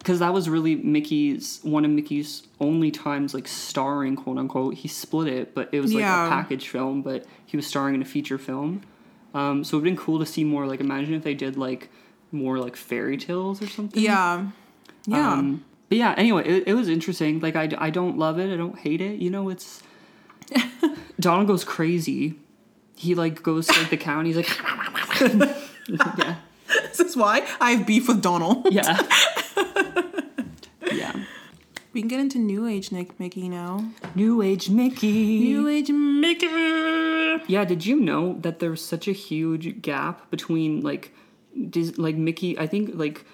because that was really Mickey's one of Mickey's only times like starring quote unquote. He split it, but it was like Yeah. a package film, but he was starring in a feature film. Um, so it'd been cool to see more. Like imagine if they did like more like fairy tales or something. Yeah. Yeah. Um, but yeah, anyway, it, it was interesting. Like, I, I don't love it. I don't hate it. You know, it's. *laughs* Donald goes crazy. He, like, goes to like, the county. He's like. *laughs* *laughs* yeah. this is why I have beef with Donald. Yeah. We can get into New Age Nick Mickey now. New Age Mickey. New Age Mickey. Yeah, did you know that there's such a huge gap between, like, Dis- like Mickey, I think, like,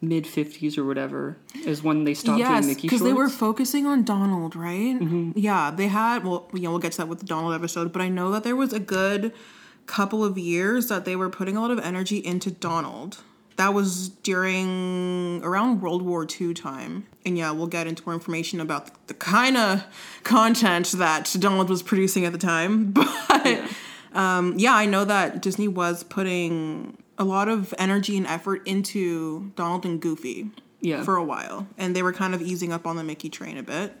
mid 50s or whatever is when they stopped Yes, doing Mickey because they were focusing on Donald, right? Mm-hmm. Yeah, they had. Well, you know, we'll get to that with the Donald episode, but I know that there was a good couple of years that they were putting a lot of energy into Donald. That was during around World War II time, and yeah, we'll get into more information about the kind of content that Donald was producing at the time. *laughs* But um, yeah, I know that Disney was putting a lot of energy and effort into Donald and Goofy Yeah. for a while, and they were kind of easing up on the Mickey train a bit.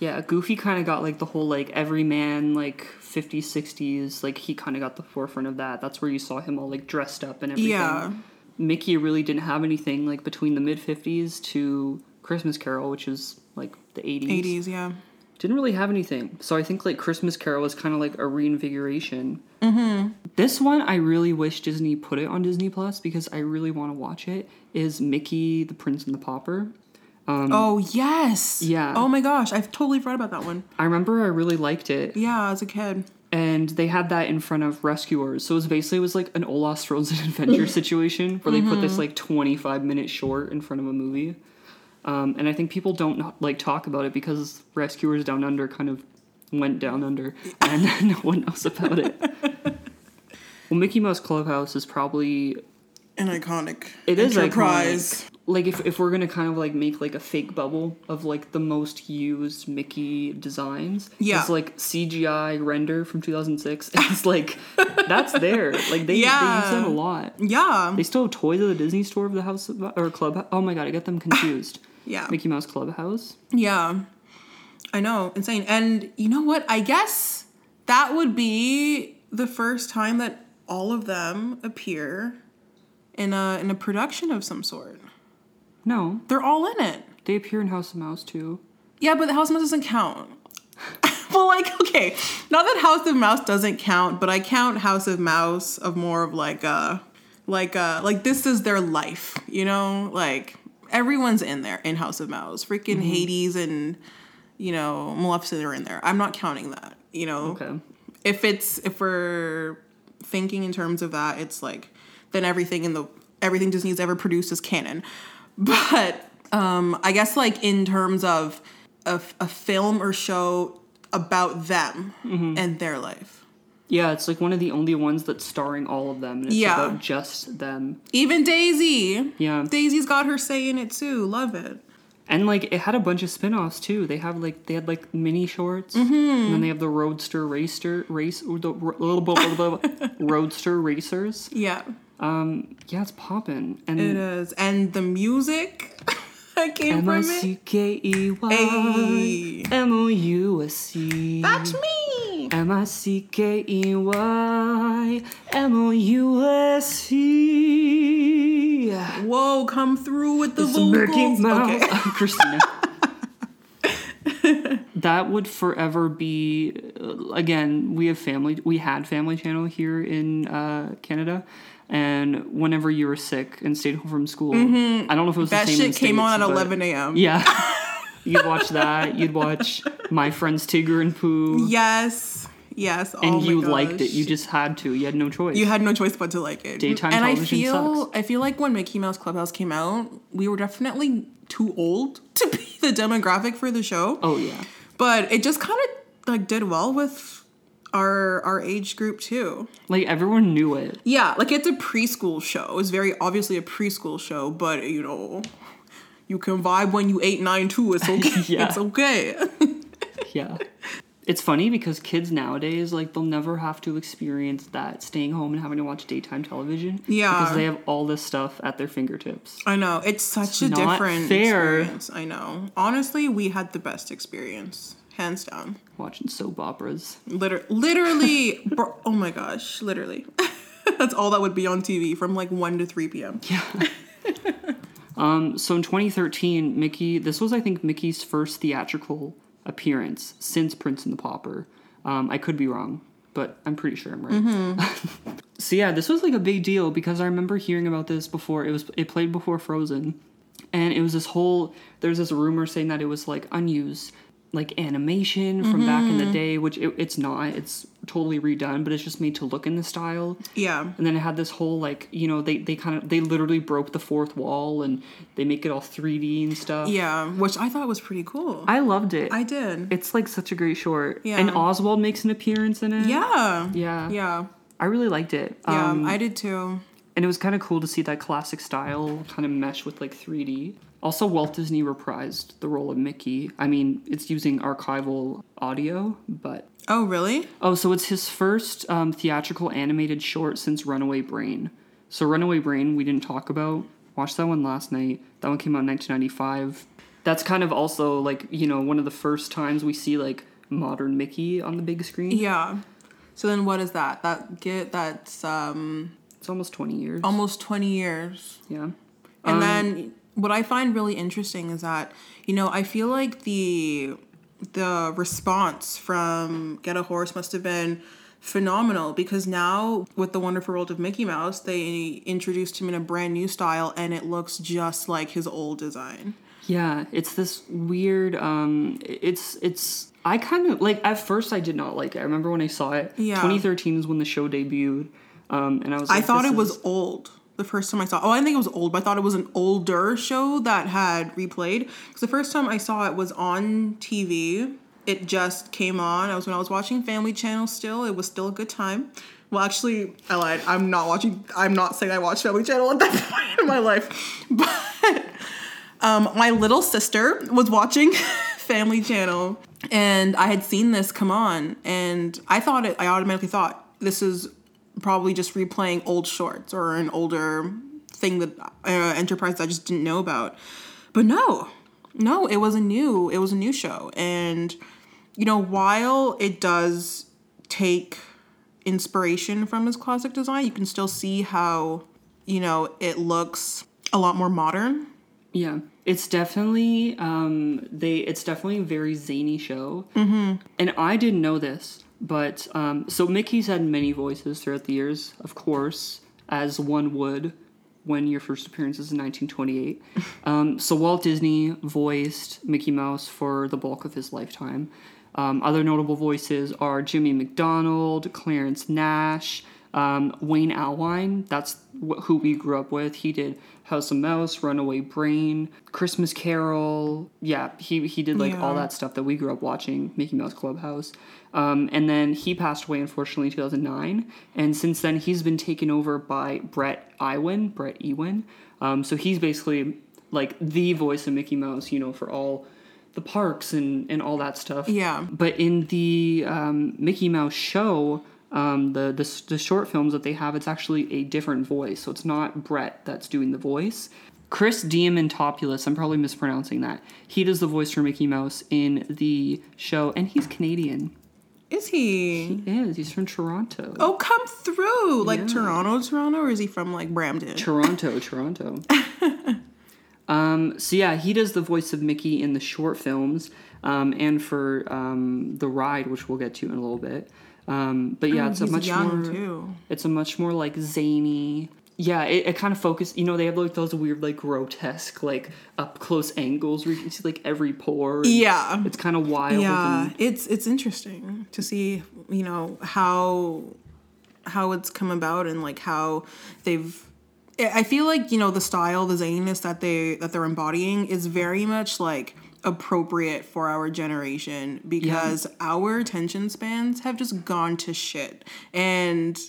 Yeah, Goofy kind of got like the whole like everyman like 50s 60s like he kind of got the forefront of that. That's where you saw him all like dressed up and everything. Yeah. Mickey really didn't have anything like between the mid 50s to Christmas Carol, which is like the 80s. 80s, yeah. Didn't really have anything. So I think like Christmas Carol was kind of like a reinvigoration. Mm-hmm. This one I really wish Disney put it on Disney Plus because I really want to watch it. Is Mickey the Prince and the Pauper? oh, yes. Um, yeah. Oh my gosh, I've totally forgot about that one. I remember I really liked it. Yeah, as a kid. And they had that in front of rescuers so it was basically it was like an olaf's frozen adventure situation where they put this like 25 minute short in front of a movie um, and i think people don't like talk about it because rescuers down under kind of went down under *laughs* and *laughs* no one knows about it *laughs* well mickey mouse clubhouse is probably an iconic It is enterprise. iconic. Like if, if we're gonna kind of like make like a fake bubble of like the most used Mickey designs, Yeah. it's like CGI render from 2006. *laughs* It's like that's there. Like they, Yeah. they use that a lot. Yeah. They still have toys at the Disney store of the house of, or club. Oh my god, I get them confused. *laughs* Yeah. Mickey Mouse Clubhouse. Yeah. I know. Insane. And you know what? I guess that would be the first time that all of them appear in a in a production of some sort. No, They're all in it. they appear in House of Mouse too. Yeah, but the House of Mouse doesn't count. *laughs* well, like, okay, not that House of Mouse doesn't count, but I count House of Mouse of more of like a, like a, like this is their life, you know? Like everyone's in there in House of Mouse. Freaking mm-hmm. Hades and, you know, Maleficent are in there. I'm not counting that, you know? Okay. If it's if we're thinking in terms of that, it's like then everything in the everything Disney's ever produced is canon. *laughs* But um I guess like in terms of a, a film or show about them and their life. Yeah, it's like one of the only ones that's starring all of them. And it's Yeah. about just them. Even Daisy. Yeah. Daisy's got her say in it too. Love it. And like it had a bunch of spin-offs too. They have like they had like mini shorts, and then they have the Roadster Racer race, or the little blah, blah, blah, *laughs* Roadster Racers. Yeah. Um, yeah, it's popping. And It is. And the music *laughs* that came M I from it. C K E Y M O U S C. That's me. M I C K E Y M O U S C. Whoa, come through with the It's vocals. Mouse. Okay. *laughs* Christina. that would forever be uh, again we have family we had family channel here in uh, canada and whenever you were sick and stayed home from school mm-hmm. i don't know if it was That the same in shit came States, on at 11 a.m. yeah *laughs* you'd watch that you'd watch my friends tigger and pooh Yes. Yes. Oh and oh my you liked it you just had to you had no choice You had no choice but to like it. Daytime and I television feel sucks. I feel like when Mickey Mouse Clubhouse came out, we were definitely too old to be *laughs* the demographic for the show. oh yeah But it just kind of like did well with our our age group too. like everyone knew it Yeah, like it's a preschool show. It's very obviously a preschool show, but you know, you can vibe when you eight, nine, too. It's okay. *laughs* Yeah. It's okay. *laughs* Yeah. It's funny because kids nowadays, like, they'll never have to experience that staying home and having to watch daytime television. Yeah. Because they have all this stuff at their fingertips. I know. It's such a not different fair. experience. I know. Honestly, we had the best experience. Hands down. Watching soap operas. Liter- literally, bro- oh my gosh, literally. *laughs* That's all that would be on TV from like 1 to 3 p.m. Yeah. *laughs* um, so in 2013, Mickey, this was, I think, Mickey's first theatrical appearance since Prince and the Pauper. Um, I could be wrong, but I'm pretty sure I'm right. *laughs* so yeah, this was like a big deal because I remember hearing about this before. It was it played before Frozen, and it was this whole. There's this rumor saying that it was like unused like animation from back in the day, which it, it's not. It's totally redone, but it's just made to look in the style. Yeah. And then it had this whole like you know they they kind of they literally broke the fourth wall and they make it all 3D and stuff. Yeah, which I thought was pretty cool. I loved it. I did. it's like such a great short. Yeah. And Oswald makes an appearance in it. yeah. Yeah. Yeah. I really liked it. Yeah, Um, I did too. And it was kind of cool to see that classic style kind of mesh with like 3D. Also, Walt Disney reprised the role of Mickey. I mean, it's using archival audio, but Oh, really? Oh, so it's his first um, theatrical animated short since Runaway Brain. So Runaway Brain, we didn't talk about. Watched that one last night. That one came out in 1995. That's kind of also like you know one of the first times we see like modern Mickey on the big screen. Yeah. So then what is that? That get that's um It's almost 20 years. almost 20 years. yeah. And Um, then what I find really interesting is that, you know, I feel like the the response from Get a Horse must have been phenomenal because now with the wonderful world of Mickey Mouse, they introduced him in a brand new style and it looks just like his old design. Yeah, it's this weird. Um, it's it's. I kind of like at first I did not like it. I remember when I saw it. Yeah. 2013 is when the show debuted, um, and I was. I thought it was old the first time I saw. Oh, I didn't think it was old, but I thought it was an older show that had replayed. Because the first time I saw it was on TV. It just came on. I was when I was watching Family Channel. Still, it was still a good time. Well, actually, I lied. I'm not watching. I'm not saying I watched Family Channel at that *laughs* point in my life, *laughs* but um, my little sister was watching *laughs* Family Channel, and I had seen this come on, and I thought it. I automatically thought this is probably just replaying old shorts or an older thing that uh, Enterprise I just didn't know about. But no, no, it was a new. It was a new show, and you know, while it does take inspiration from his classic design, you can still see how you know it looks a lot more modern. Yeah, it's definitely um, they. It's definitely a very zany show, mm-hmm. and I didn't know this, but um, so Mickey's had many voices throughout the years, of course, as one would when your first appearance is in 1928. *laughs* um, so Walt Disney voiced Mickey Mouse for the bulk of his lifetime. Um, other notable voices are Jimmy McDonald, Clarence Nash, um, Wayne Allwine. That's wh- who we grew up with. He did House of Mouse, Runaway Brain, Christmas Carol. Yeah, he he did like all that stuff that we grew up watching, Mickey Mouse Clubhouse. Um, and then he passed away unfortunately in 2009. And since then, he's been taken over by Bret Iwan. Bret Iwan. Um, so he's basically like the voice of Mickey Mouse, you know, for all the parks and, and all that stuff. Yeah. But in the um, Mickey Mouse show, um, the, the the short films that they have, it's actually a different voice. So it's not Brett that's doing the voice. Chris Diamantopoulos, I'm probably mispronouncing that. He does the voice for Mickey Mouse in the show, and he's Canadian. Is he? He is. He's from Toronto. Oh, come through! Like Yeah. Toronto, Toronto, or is he from like Brampton? Toronto, *laughs* Toronto. um, so yeah, he does the voice of Mickey in the short films, um, and for um, the ride, which we'll get to in a little bit. Um, but yeah, Oh, it's a much more. too. It's a much more like zany. Yeah, it, it kind of focus. You know, they have like those weird, like grotesque, like up close angles where you can see like every pore. Yeah. it's kind of wild. yeah and- it's it's interesting to see you know how how it's come about and like how they've I I feel like you know the style the zaniness that they that they're embodying is very much like appropriate for our generation because our attention spans have just gone to shit and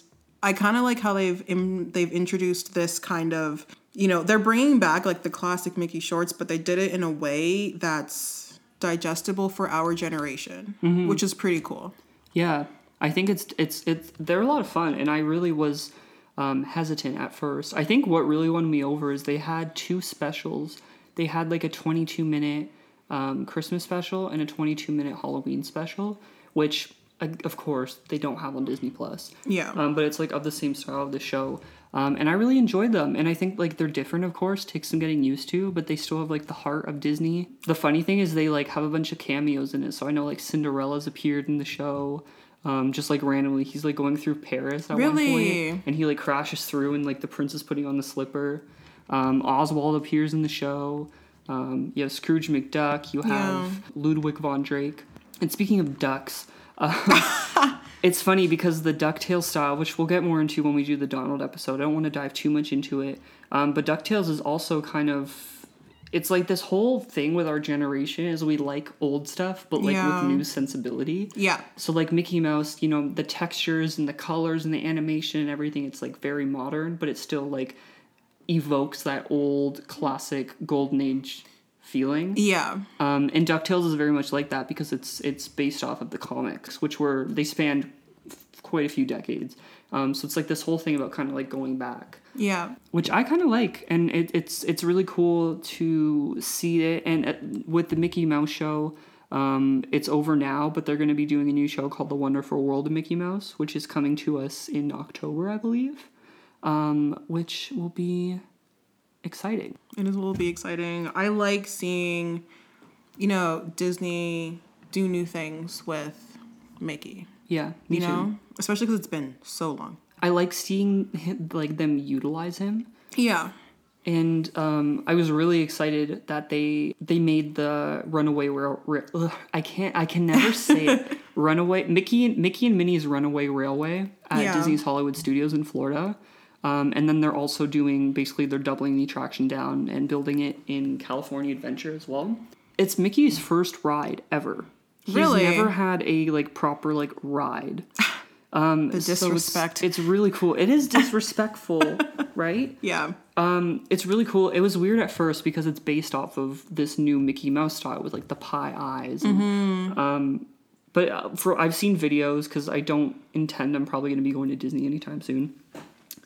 I kind of like how they've im- they've introduced this kind of you know they're bringing back like the classic Mickey shorts, but they did it in a way that's digestible for our generation, which is pretty cool. Yeah, I think it's it's it's they're a lot of fun, and I really was um, hesitant at first. I think what really won me over is they had two specials. They had like a 22 minute um, Christmas special and a 22 minute Halloween special, which of course they don't have on Disney Plus. Yeah. Um, but it's like of the same style of the show. Um, and I really enjoyed them. And I think like they're different, of course, takes some getting used to, but they still have like the heart of Disney. The funny thing is they like have a bunch of cameos in it. So I know like Cinderella's appeared in the show. Um, just like randomly, he's like going through Paris at one point, and he like crashes through, and like the prince is putting on the slipper. Um, Oswald appears in the show. Um, you have Scrooge McDuck. You have Yeah. Ludwig von Drake. And speaking of ducks, *laughs* it's funny because the DuckTales style, which we'll get more into when we do the Donald episode, I don't want to dive too much into it. Um, but DuckTales is also kind of. It's like this whole thing with our generation is we like old stuff, but like Yeah. with new sensibility. Yeah. So like Mickey Mouse, you know, the textures and the colors and the animation and everything, it's like very modern, but it still like evokes that old classic golden age feeling. Yeah. Um, and Ducktales is very much like that because it's it's based off of the comics, which were they spanned f- quite a few decades. Um, so it's like this whole thing about kind of like going back, Yeah. which I kind of like, and it, it's it's really cool to see it. And uh, with the Mickey Mouse show, um, it's over now, but they're going to be doing a new show called The Wonderful World of Mickey Mouse, which is coming to us in October, I believe, um, which will be exciting. It is will be exciting. I like seeing, you know, Disney do new things with Mickey. Yeah, me You too. know, especially because it's been so long. I like seeing him, like them utilize him. Yeah. and um, I was really excited that they they made the Runaway Rail. Ra- ugh, I can't. I can never *laughs* say it. Runaway Mickey and Mickey and Minnie's Runaway Railway at Yeah. Disney's Hollywood Studios in Florida. Um, and then they're also doing basically they're doubling the attraction down and building it in California Adventure as well. It's Mickey's first ride ever. He's Really? never had a like proper like ride. *laughs* Um, The so it's- disrespect. it's, really cool. It is *laughs* disrespectful, right? Yeah. Um, it's really cool. It was weird at first because it's based off of this new Mickey Mouse style with like the pie eyes. And, Mm-hmm. Um, but uh, for I've seen videos because I don't intend I'm probably going to be going to Disney anytime soon.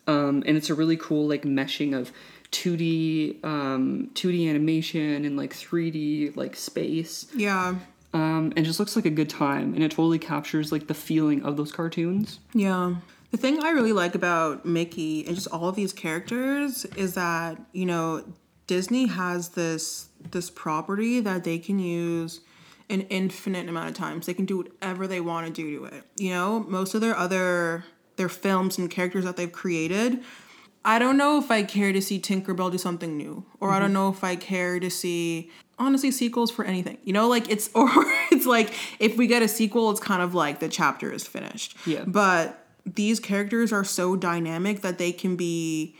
Um, and it's a really cool like meshing of 2D um, 2D animation and like 3D like space. Yeah. Um, and just looks like a good time and it totally captures like the feeling of those cartoons. Yeah. The thing I really like about Mickey and just all of these characters is that, you know, Disney has this this property that they can use an infinite amount of times. They can do whatever they want to do to it. You know, most of their other their films and characters that they've created, I don't know if I care to see Tinkerbell do something new, or I don't mm-hmm. know if I care to see honestly sequels for anything. You know, like it's *laughs* or it's like if we get a sequel, it's kind of like the chapter is finished. Yeah. But these characters are so dynamic that they can be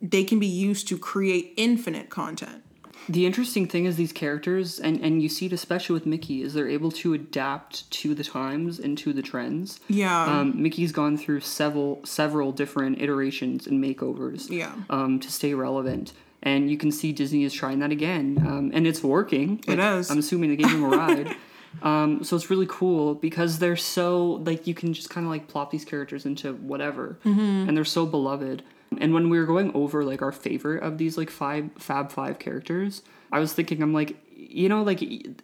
they can be used to create infinite content. The interesting thing is these characters, and, and you see it especially with Mickey, is they're able to adapt to the times and to the trends. Yeah. Um, Mickey's gone through several several different iterations and makeovers. Yeah. Um, to stay relevant, and you can see Disney is trying that again, um, and it's working. It is. I'm assuming they gave him a ride. *laughs* Um, so it's really cool because they're so like you can just kind of like plop these characters into whatever, Mm-hmm. and they're so beloved. And when we were going over like our favorite of these like five Fab Five characters, I was thinking I'm like you know like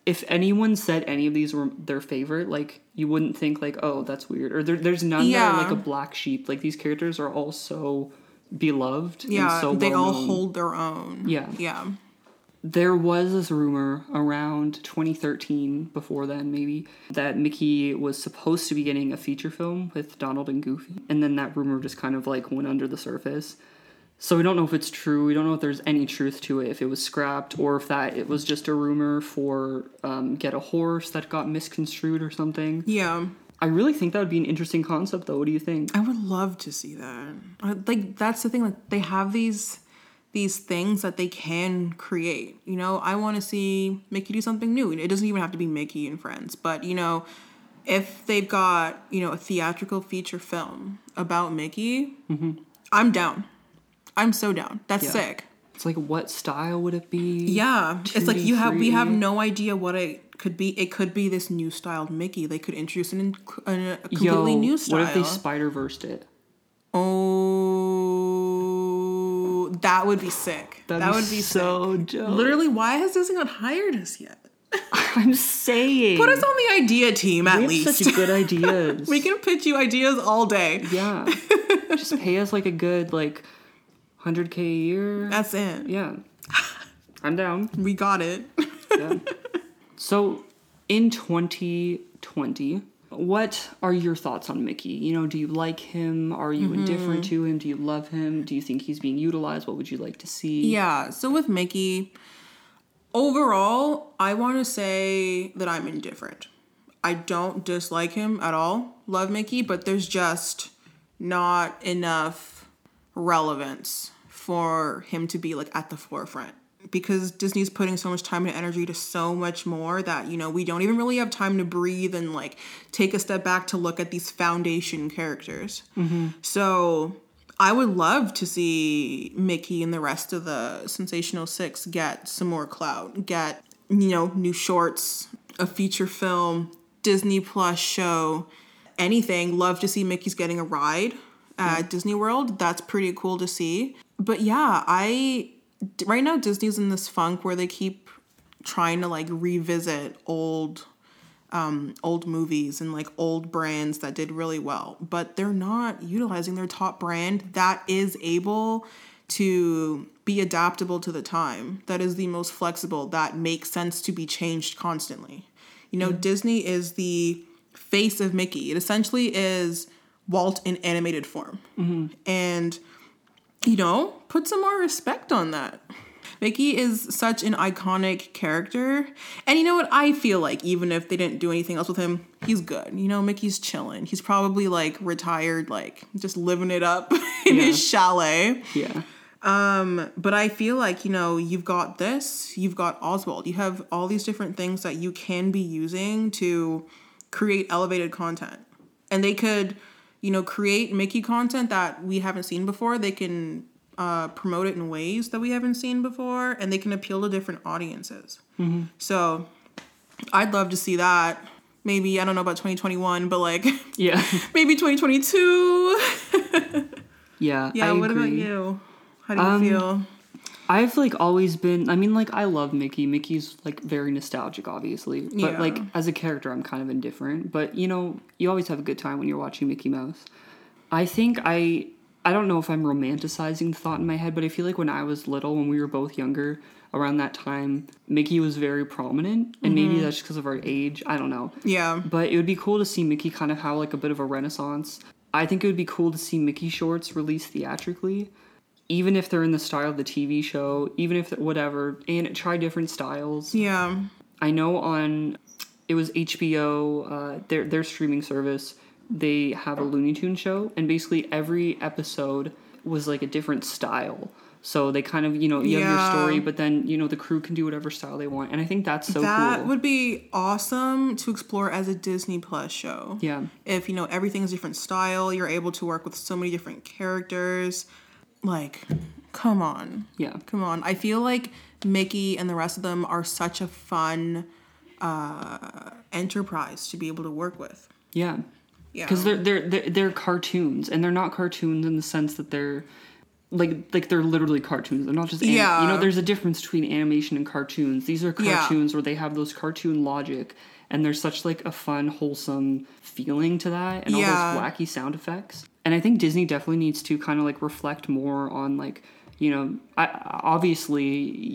if anyone said any of these were their favorite, like you wouldn't think like oh that's weird or there, there's none that are like a black sheep. Like these characters are all so beloved. yeah. and so they all well-known. hold their own. Yeah. Yeah. There was this rumor around 2013, before then maybe, that Mickey was supposed to be getting a feature film with Donald and Goofy. And then that rumor just kind of like went under the surface. So we don't know if it's true. We don't know if there's any truth to it, if it was scrapped, or if that it was just a rumor for um, Get a Horse that got misconstrued or something. Yeah. I really think that would be an interesting concept, though. What do you think? I would love to see that. Like that's the thing. Like they have these these things that they can create. You know, I want to see Mickey do something new. It doesn't even have to be Mickey and Friends, but you know, if they've got you know a theatrical feature film about Mickey, mm-hmm. I'm down. I'm so down. That's Yeah. sick. It's like, what style would it be? Yeah, it's like 2D, you have we have no idea what it could be. It could be this new styled Mickey. They could introduce an, an, a completely Yo, new style. What if they Spider Versed it? Oh, that would be sick. That'd that be would be so sick. dope. Literally, why has Disney not hired us yet? *laughs* I'm saying. Put us on the idea team at we have least. such good *laughs* ideas. we can pitch you ideas all day. yeah. *laughs* Just pay us like a good like 100k a year. That's it. Yeah. I'm down. We got it. Yeah. so, in 2020, what are your thoughts on Mickey? You know, do you like him? Are you indifferent Mm-hmm. to him? Do you love him? Do you think he's being utilized? What would you like to see? Yeah. So with Mickey, overall, I want to say that I'm indifferent. I don't dislike him at all. Love Mickey, but there's just not enough relevance for him to be like at the forefront because Disney's putting so much time and energy to so much more that you know we don't even really have time to breathe and like take a step back to look at these foundation characters. Mm-hmm. So I would love to see Mickey and the rest of the Sensational Six get some more clout, get you know new shorts, a feature film, Disney Plus show, anything. Love to see Mickey's getting a ride at mm-hmm. Disney World. That's pretty cool to see. But yeah, I right now Disney's in this funk where they keep trying to like revisit old um, old movies and like old brands that did really well, but they're not utilizing their top brand that is able to be adaptable to the time, that is the most flexible, that makes sense to be changed constantly. You know, Disney is the face of Mickey. It essentially is Walt in animated form. And, you know, put some more respect on that. Mickey is such an iconic character. And you know what? I feel like even if they didn't do anything else with him, he's good. You know, Mickey's chilling. He's probably like retired, like just living it up *laughs* in his chalet. Yeah. Um, but I feel like, you know, you've got this, you've got Oswald, you have all these different things that you can be using to create elevated content. And they could you know, create Mickey content that we haven't seen before. They can uh, promote it in ways that we haven't seen before, and they can appeal to different audiences. Mm-hmm. So, I'd love to see that. Maybe I don't know about 2021, but like Yeah. *laughs* maybe 2022. *laughs* yeah. yeah. I what about you? How do you Um, feel? I've like always been I mean like I love Mickey. Mickey's like very nostalgic obviously. But Yeah. like as a character I'm kind of indifferent, but you know, you always have a good time when you're watching Mickey Mouse. I think I I don't know if I'm romanticizing the thought in my head, but I feel like when I was little when we were both younger around that time, Mickey was very prominent and Mm-hmm. maybe that's just because of our age, I don't know. Yeah. But it would be cool to see Mickey kind of have like a bit of a renaissance. I think it would be cool to see Mickey shorts released theatrically, even if they're in the style of the TV show, even if whatever, and try different styles. Yeah. I know on it was HBO, uh, their their streaming service. They have a Looney Tune show, and basically every episode was like a different style. So they kind of you know you have your story, but then you know the crew can do whatever style they want, and I think that's so cool. that cool. would be awesome to explore as a Disney Plus show. yeah. If you know everything's a different style, you're able to work with so many different characters. Like, come on. Yeah. Come on. I feel like Mickey and the rest of them are such a fun uh enterprise to be able to work with. Yeah. Yeah. because they're, they're they're they're cartoons and they're not cartoons in the sense that they're like like they're literally cartoons they're not just anim- Yeah. you know there's a difference between animation and cartoons these are Yeah. cartoons where they have those cartoon logic and there's such like a fun wholesome feeling to that and Yeah. all those wacky sound effects and i think disney definitely needs to kind of like reflect more on like you know I, obviously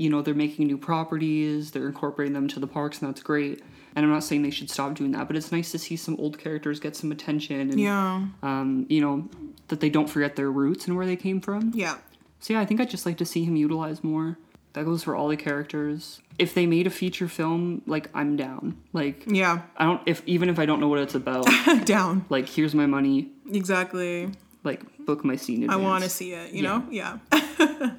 you know they're making new properties they're incorporating them to the parks and that's great and i'm not saying they should stop doing that but it's nice to see some old characters get some attention and Yeah. um, you know, that they don't forget their roots and where they came from. Yeah. So yeah, I think I'd just like to see him utilized more. That goes for all the characters. If they made a feature film, like I'm down. Like Yeah. I don't if even if I don't know what it's about, *laughs* Down. like here's my money, Exactly. like book my scene. in I want to see it, you know? Yeah. *laughs*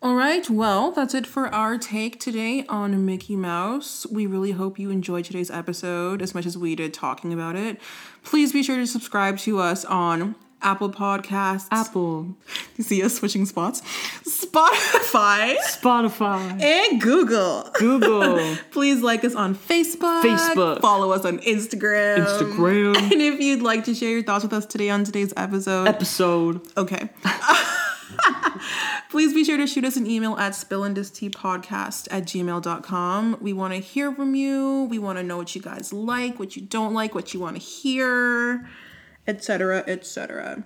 All right, well, that's it for our take today on Mickey Mouse. We really hope you enjoyed today's episode as much as we did talking about it. Please be sure to subscribe to us on Apple Podcasts. Apple, You see us switching spots? Spotify Spotify, and Google. Google, *laughs* Please like us on Facebook. Facebook. Follow us on Instagram. Instagram. And if you'd like to share your thoughts with us today on today's episode, episode. Okay. *laughs* Please be sure to shoot us an email at spillandistpodcast at gmail.com. We want to hear from you. We want to know what you guys like, what you don't like, what you want to hear, etc., etc.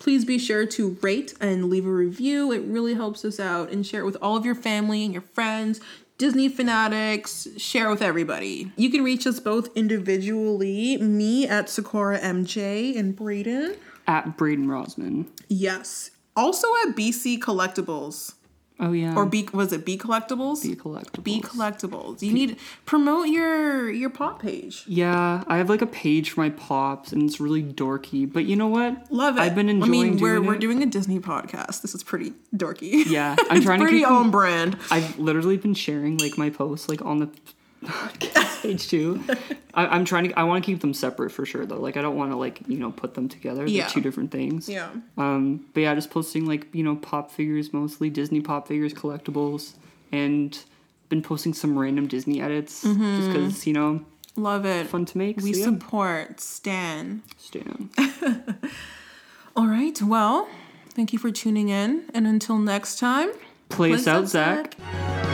Please be sure to rate and leave a review. It really helps us out and share it with all of your family and your friends. Disney fanatics, share with everybody. You can reach us both individually, me at Sakura MJ and Brayden. At Braden Rosman. Yes. Also at BC Collectibles. Oh yeah. Or B was it B Collectibles? Be collectibles. B Collectibles. You need promote your your pop page. Yeah, I have like a page for my pops, and it's really dorky. But you know what? Love it. I've been enjoying. I mean, we're doing we're it. doing a Disney podcast. This is pretty dorky. Yeah, I'm *laughs* trying to pretty keep on brand. I've literally been sharing like my posts like on the *laughs* page too. I, I'm trying to. I want to keep them separate for sure though. Like I don't want to like you know put them together. They're Yeah. two different things. Yeah. Um. But yeah, just posting like you know pop figures mostly Disney pop figures collectibles and been posting some random Disney edits just because you know Love it. fun to make. We so, yeah. support Stan. Stan. *laughs* All right. Well, thank you for tuning in, and until next time. Play us Place out, out, Zach. Zach.